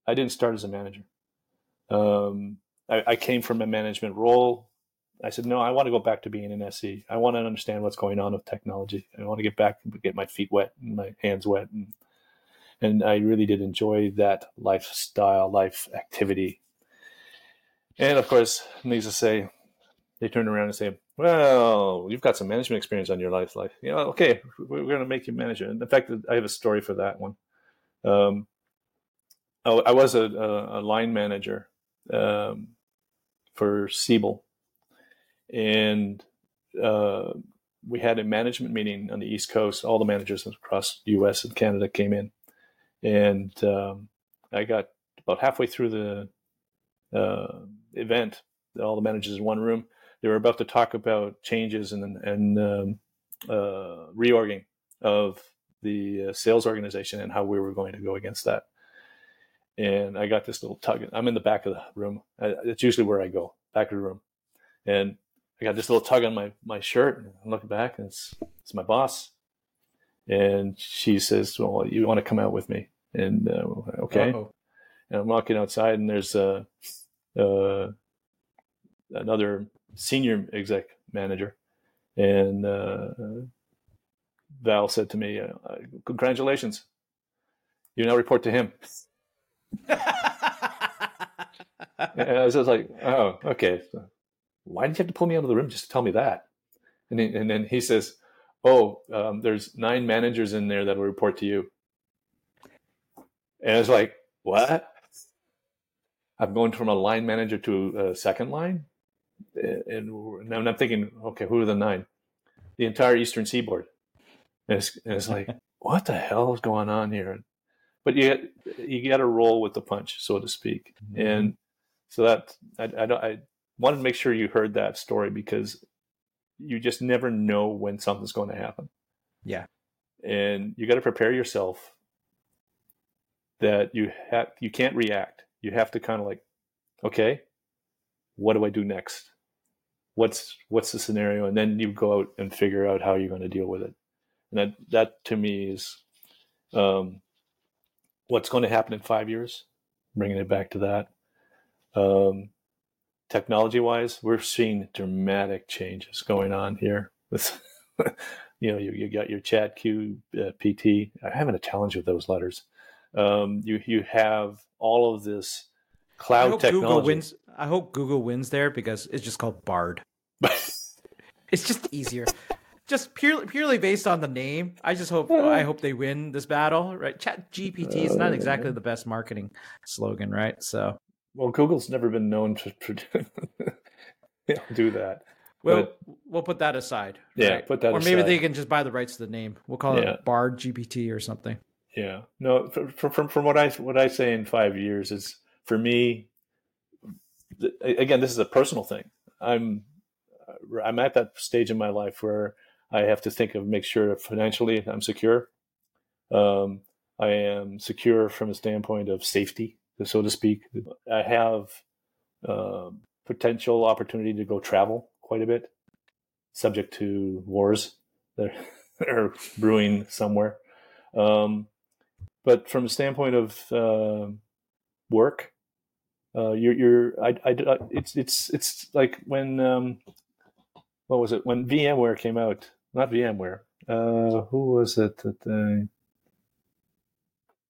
I didn't start as a manager. Um, I, I came from a management role. I said, no, I want to go back to being an SE. I want to understand what's going on with technology. I want to get back and get my feet wet and my hands wet. And, and I really did enjoy that lifestyle, life activity. And of course, needless to say, they turned around and say, well, you've got some management experience on your life. Life, you know, okay, we're going to make you manager. In fact, I have a story for that one. Um, I, I was a, a, a line manager um, for Siebel, and uh, we had a management meeting on the East Coast. All the managers across the U.S. and Canada came in, and um, I got about halfway through the uh, event. All the managers in one room. They were about to talk about changes and and um, uh, reorging of the uh, sales organization and how we were going to go against that. And I got this little tug. I'm in the back of the room. I, it's usually where I go, back of the room. And I got this little tug on my, my shirt. And I'm looking back, and it's it's my boss. And she says, "Well, you want to come out with me?" And uh, okay.
Uh-oh.
And I'm walking outside, and there's a uh, another senior exec manager, and uh, Val said to me, uh, "Congratulations, you now report to him." (laughs) And I was just like, "Oh, okay. Why did you have to pull me out of the room just to tell me that?" And then, and then he says, "Oh, um, there's nine managers in there that will report to you." And I was like, "What?" I'm going from a line manager to a second line, and, and I'm thinking, okay, who are the nine? The entire Eastern Seaboard. And it's, and it's like, (laughs) what the hell is going on here? But you you got to roll with the punch, so to speak.
Mhm.
And so that I, I don't I wanted to make sure you heard that story because you just never know when something's going to happen.
Yeah.
And you got to prepare yourself that you have you can't react. You have to kind of like, okay, what do I do next? What's what's the scenario? And then you go out and figure out how you're going to deal with it. And that that to me is um, what's going to happen in five years. Bringing it back to that. Um, technology wise, we're seeing dramatic changes going on here with, (laughs) you know, you, you got your chat Q, uh, PT. I'm having a challenge with those letters. Um, you you have all of this cloud technology.
Google wins. I hope Google wins there because it's just called Bard. (laughs) it's just easier. (laughs) Just purely purely based on the name. I just hope I hope they win this battle. Right? Chat GPT is not exactly the best marketing slogan, right? So
well, Google's never been known to, (laughs) to do that.
Well, but, we'll put that aside.
Yeah,
right?
put that.
Or
aside.
maybe they can just buy the rights to the name. We'll call
Yeah.
it Bard GPT or something.
Yeah. No, from from from what I what I say in five years is for me. Again, this is a personal thing. I'm I'm at that stage in my life where I have to think of make sure financially I'm secure. Um, I am secure from a standpoint of safety, so to speak. I have um potential opportunity to go travel quite a bit, subject to wars that (laughs) are brewing somewhere. Um, but from a standpoint of uh, work, uh, you're, you're I, I, I- it's, it's, it's like when, um, what was it? When VMware came out, not VMware, uh, who was it that,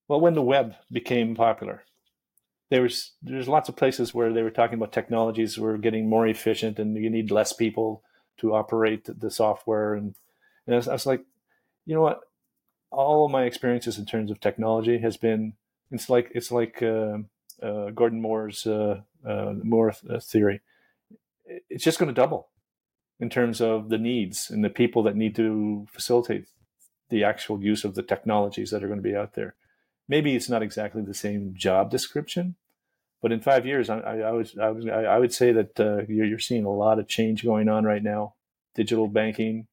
well, when the web became popular, there was, there's lots of places where they were talking about technologies were getting more efficient and you need less people to operate the software. And, and I was, I was like, you know what? all of my experiences in terms of technology has been it's like it's like uh, uh, Gordon Moore's uh, uh, Moore th- theory. It's just going to double in terms of the needs and the people that need to facilitate the actual use of the technologies that are going to be out there. Maybe it's not exactly the same job description, but in five years, I, I, I was I was I would say that uh, you're, you're seeing a lot of change going on right now. Digital banking,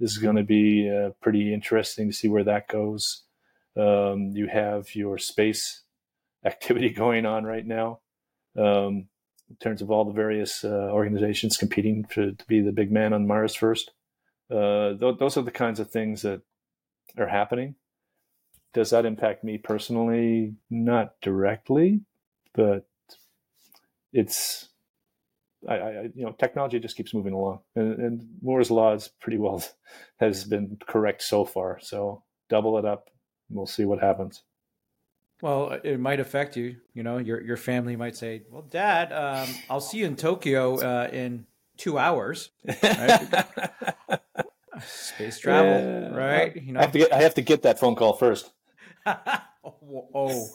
this is going to be uh, pretty interesting to see where that goes. Um, you have your space activity (laughs) going on right now um, in terms of all the various uh, organizations competing to, to be the big man on Mars first. Uh, th- those are the kinds of things that are happening. Does that impact me personally? Not directly, but it's I, I, you know, technology just keeps moving along, and, and Moore's law is pretty well (laughs) has been correct so far. So double it up, and we'll see what happens.
Well, it might affect you. You know, your your family might say, "Well, Dad, um, I'll see you in Tokyo uh, in two hours." Right? (laughs) Space travel,
Yeah.
right? You know,
I have to get I have to get that phone call first.
oh, (laughs) oh,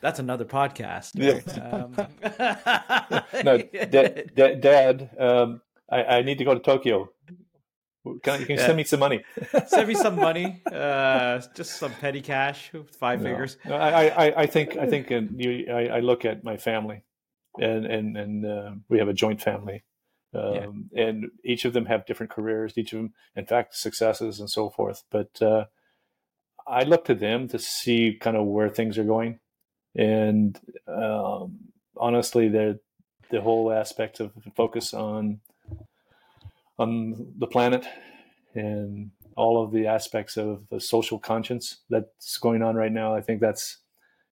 that's another podcast.
Yeah.
Um, (laughs)
No, Dad, Dad, Dad um, I, I need to go to Tokyo. Can, you can you send me some money? (laughs)
Send me some (laughs) money, uh, just some petty cash, five
No.
figures.
No, I, I, I think I think you, I, I look at my family, and and and uh, we have a joint family, um, and each of them have different careers. Each of them, in fact, successes and so forth. But uh, I look to them to see kind of where things are going, and um, honestly, the the whole aspect of focus on on the planet and all of the aspects of the social conscience that's going on right now. I think that's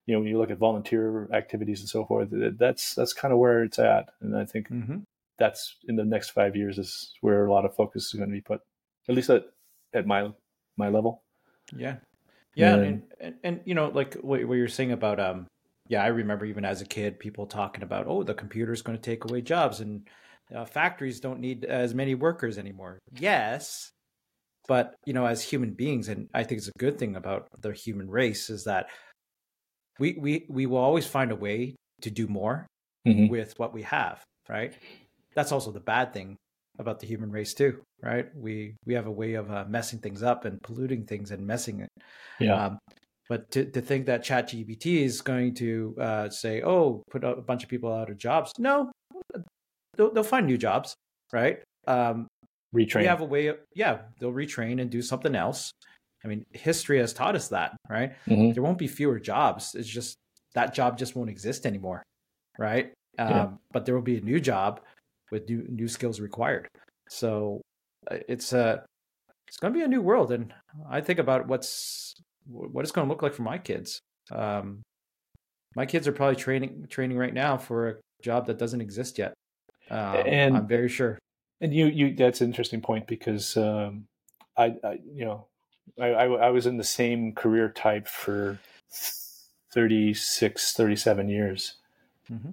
you know when you look at volunteer activities and so forth, that's that's kind of where it's at, and I think
hmm
that's in the next five years is where a lot of focus is going to be put, at least at at my my level.
Yeah, yeah,
Yeah.
And, and and you know, like what, what you're saying about um, yeah, I remember even as a kid, people talking about, oh, the computer's going to take away jobs, and uh, factories don't need as many workers anymore. Yes, but you know, as human beings, and I think it's a good thing about the human race is that we we we will always find a way to do more
Mhm.
with what we have, right? That's also the bad thing about the human race too, right? We we have a way of uh, messing things up and polluting things and messing it.
Yeah,
Um, but to, to think that ChatGPT is going to uh, say, "Oh, put a bunch of people out of jobs," no, they'll, they'll find new jobs, right? Um,
retrain.
we have a way of yeah, they'll retrain and do something else. I mean, history has taught us that, right?
Mhm.
There won't be fewer jobs. It's just that job just won't exist anymore, right? Um,
Yeah.
But there will be a new job with new new skills required. So uh, it's a it's going to be a new world, and I think about what's what it's going to look like for my kids. Um, my kids are probably training training right now for a job that doesn't exist yet. Um,
And-
I'm very sure.
And you, you, that's an interesting point because um, I, I, you know, I, I, I was in the same career type for 36, 37 years. Mm-hmm.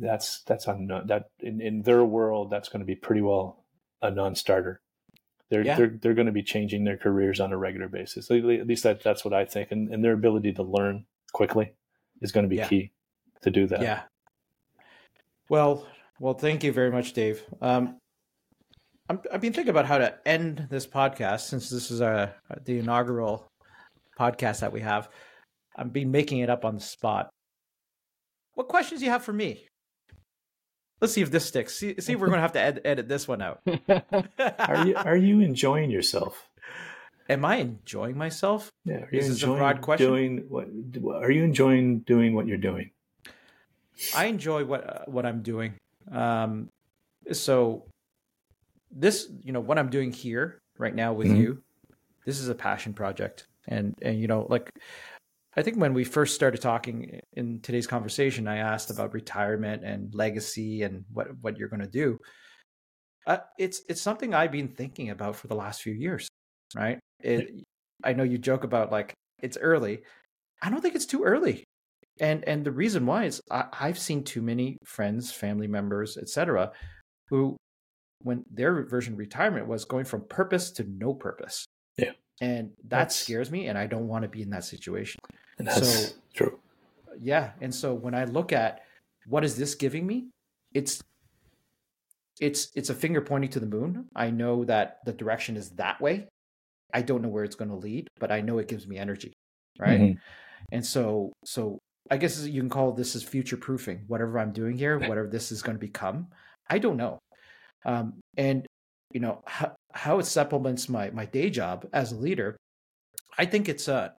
That's that's on that in, in their world that's going to be pretty well a non-starter. They're yeah. they're they're going to be changing their careers on a regular basis. At least that that's what I think, and, and their ability to learn quickly is going to be yeah. key to do that.
Yeah. Well, well, thank you very much, Dave. Um, i have been thinking about how to end this podcast since this is a the inaugural podcast that we have. I've been making it up on the spot. What questions do you have for me? Let's see if this sticks. See, see if we're going to have to ed- edit this one out. (laughs)
are you Are you enjoying yourself?
Am I enjoying myself?
Yeah. Are you is enjoying a broad question? Doing what? Are you enjoying doing what you're doing?
I enjoy what uh, what I'm doing. Um, so this, you know, what I'm doing here right now with mm-hmm. you, this is a passion project, and and you know, like I think when we first started talking in today's conversation, I asked about retirement and legacy and what what you're going to do. Uh, it's it's something I've been thinking about for the last few years, right? It, I know you joke about like it's early. I don't think it's too early, and and the reason why is I, I've seen too many friends, family members, etc., who when their version of retirement was going from purpose to no purpose.
Yeah.
And that that's, scares me and I don't want to be in that situation.
And that's so, true.
Yeah. And so when I look at what is this giving me, it's it's it's a finger pointing to the moon. I know that the direction is that way. I don't know where it's going to lead, but I know it gives me energy. Right. Mm-hmm. And so so I guess you can call this as future proofing. Whatever I'm doing here, whatever this is going to become, I don't know. Um, and you know how, how it supplements my my day job as a leader. I think it's uh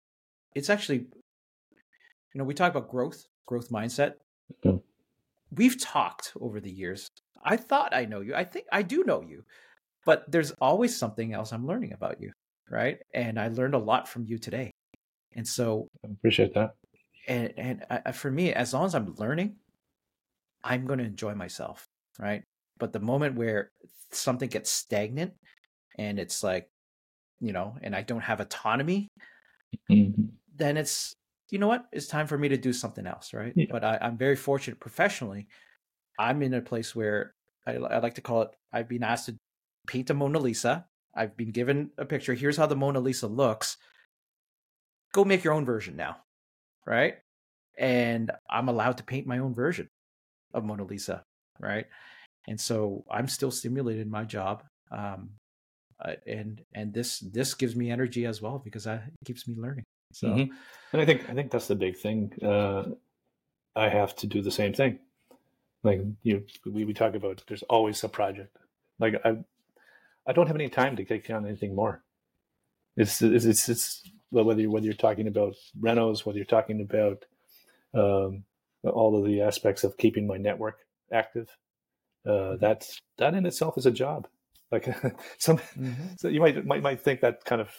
it's actually you know we talk about growth, growth mindset. Mm-hmm. We've talked over the years. I thought I know you. I think I do know you, but there's always something else I'm learning about you, right? And I learned a lot from you today. And so
I appreciate that.
And and I, for me, as long as I'm learning, I'm going to enjoy myself, right? But the moment where something gets stagnant and it's like, you know, and I don't have autonomy, mm-hmm. then it's, you know what, it's time for me to do something else, right? Yeah. But I, am very fortunate professionally. I'm in a place where I, I like to call it, I've been asked to paint a Mona Lisa. I've been given a picture. Here's how the Mona Lisa looks. Go make your own version now, right? And I'm allowed to paint my own version of Mona Lisa, right? and so I'm still stimulated in my job. Um, uh, and and this this gives me energy as well because I, it keeps me learning. So, mm-hmm.
and I think I think that's the big thing. Uh, I have to do the same thing. Like you, we, we talk about. There's always a project. Like I, I don't have any time to take on anything more. It's it's it's, it's whether you're, whether you're talking about renos, whether you're talking about um, all of the aspects of keeping my network active uh, that's that in itself is a job. Like (laughs) some, mm-hmm. so you might, might might think that kind of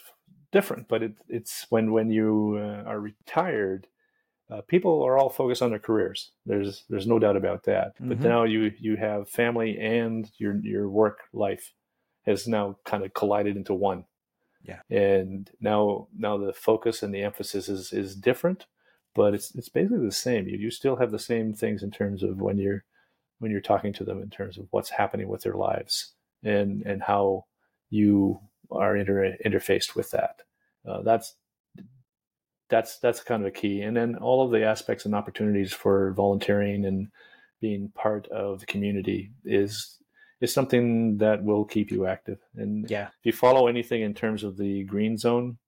different, but it, it's when when you uh, are retired, uh, people are all focused on their careers. There's there's no doubt about that. Mm-hmm. But now you you have family and your your work life has now kind of collided into one.
Yeah.
And now now the focus and the emphasis is is different, but it's it's basically the same. You you still have the same things in terms of when you're when you're talking to them in terms of what's happening with their lives and and how you are inter- interfaced with that. Uh, that's that's that's kind of a key. And then all of the aspects and opportunities for volunteering and being part of the community is is something that will keep you active. And
yeah,
if you follow anything in terms of the green zone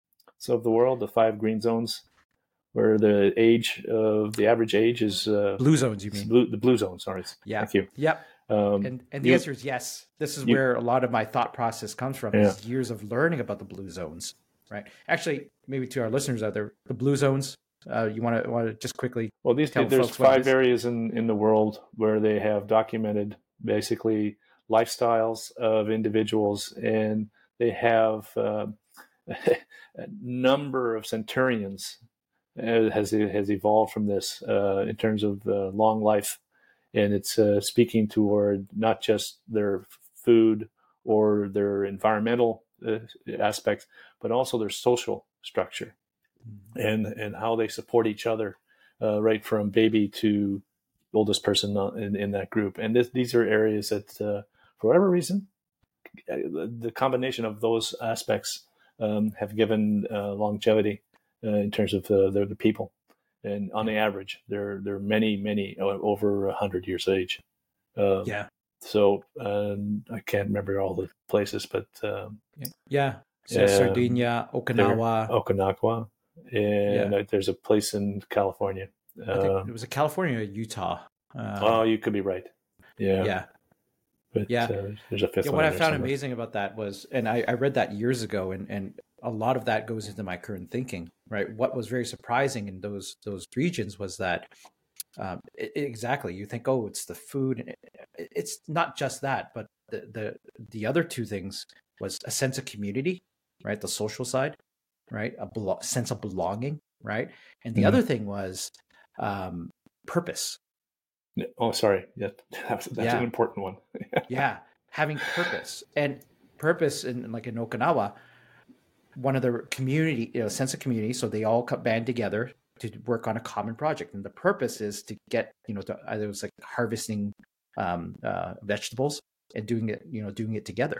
of the world, the five green zones, where the age of the average age is uh,
blue zones. You mean
blue, the blue zone? Sorry.
Yeah.
Thank you.
Yep. Um, and and the you, answer is yes. This is you, where a lot of my thought process comes from. Yeah. Is years of learning about the blue zones. Right. Actually, maybe to our listeners out there, the blue zones. Uh, you want to want to just quickly.
Well, these there's five areas in in the world where they have documented basically lifestyles of individuals, and they have uh, (laughs) a number of centurions uh, has has evolved from this uh, in terms of uh, long life, and it's uh, speaking toward not just their food or their environmental uh, aspects, but also their social structure, mm-hmm. and and how they support each other uh, right from baby to oldest person in, in that group. And this, these are areas that, uh, for whatever reason, uh, the combination of those aspects um, have given uh, longevity uh, in terms of the, the, the, people. And on the average, they're they're many many over hundred years age.
Um, yeah.
So um, I can't remember all the places, but um,
yeah, so um, Sardinia, Okinawa,
Okinawa, and yeah. there's a place in California.
Uh, it was a California, Utah.
Uh, oh, you could be right. Yeah.
Yeah.
But,
yeah. Uh,
there's a fifth
yeah,
What
I found amazing about that was, and I, I read that years ago, and, and a lot of that goes into my current thinking, right? What was very surprising in those those regions was that um, it, exactly you think, oh, it's the food. It's not just that, but the the the other two things was a sense of community, right? The social side, right? A belo- sense of belonging, right? And the mm-hmm. other thing was um, purpose.
Oh, sorry. Yeah, (laughs) that's, that's yeah. an important one. (laughs)
yeah, having purpose and purpose in like in Okinawa, one of the community, you know, sense of community. So they all band together to work on a common project, and the purpose is to get you know, to, it was like harvesting um, uh, vegetables and doing it, you know, doing it together.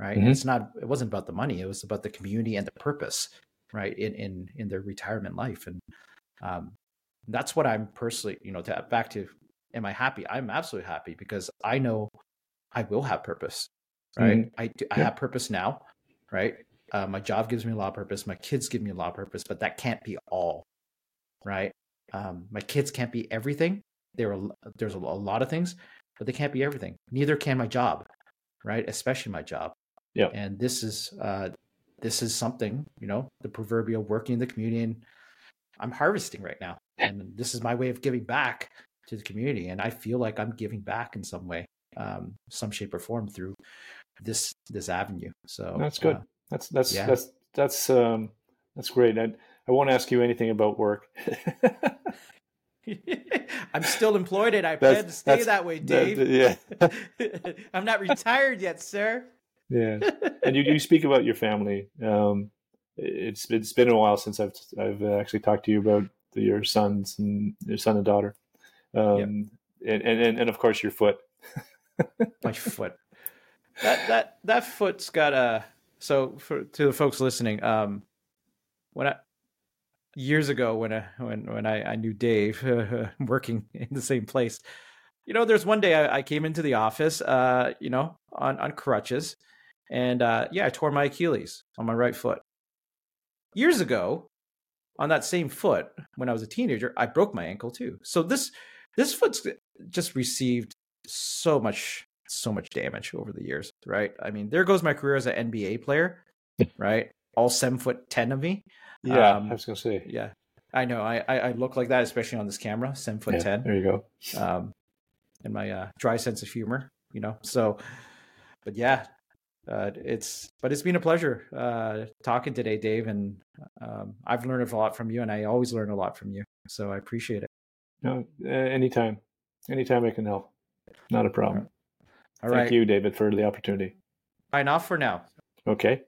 Right. Mm-hmm. It's not. It wasn't about the money. It was about the community and the purpose. Right. In in in their retirement life, and um, that's what I'm personally, you know, to, back to, am I happy? I'm absolutely happy because I know I will have purpose, right? Mm-hmm. I, I yeah. have purpose now, right? Uh, my job gives me a lot of purpose. My kids give me a lot of purpose, but that can't be all, right? Um, my kids can't be everything. There are there's a, a lot of things, but they can't be everything. Neither can my job, right? Especially my job.
Yeah.
And this is uh, this is something you know the proverbial working in the community. And I'm harvesting right now and this is my way of giving back to the community and i feel like i'm giving back in some way um, some shape or form through this this avenue so
that's good. uh, that's that's yeah. that's that's um that's great and i won't ask you anything about work. (laughs)
I'm still employed and i that's, plan to stay that way dave.
that,
yeah. (laughs) I'm not retired yet sir.
Yeah. (laughs) And you, you speak about your family. Um it's it's been a while since I've I've actually talked to you about your sons and your son and daughter, um, yep. and, and and of course your foot. (laughs)
My foot. That that that foot's got a. So for to the folks listening, um, when I years ago when I when when I, I knew Dave uh, (laughs) working in the same place, you know, there's one day I, I came into the office, uh, you know, on on crutches, and uh, yeah, I tore my Achilles on my right foot. Years ago, on that same foot when I was a teenager, I broke my ankle too. So this this foot's just received so much so much damage over the years, right? I mean, there goes my career as an NBA player, (laughs) right? All seven foot ten of me.
Yeah, um, I was gonna say.
Yeah, I know. I, I, I look like that, especially on this camera, seven foot yeah, ten.
There you go.
Um, and my uh, dry sense of humor, you know. So, but yeah, uh, it's but it's been a pleasure uh, talking today, Dave, and um, I've learned a lot from you, and I always learn a lot from you. So I appreciate it.
No, anytime, anytime I can help, not a problem.
All
Thank
right.
you, David, for the opportunity.
Sign off for now.
Okay.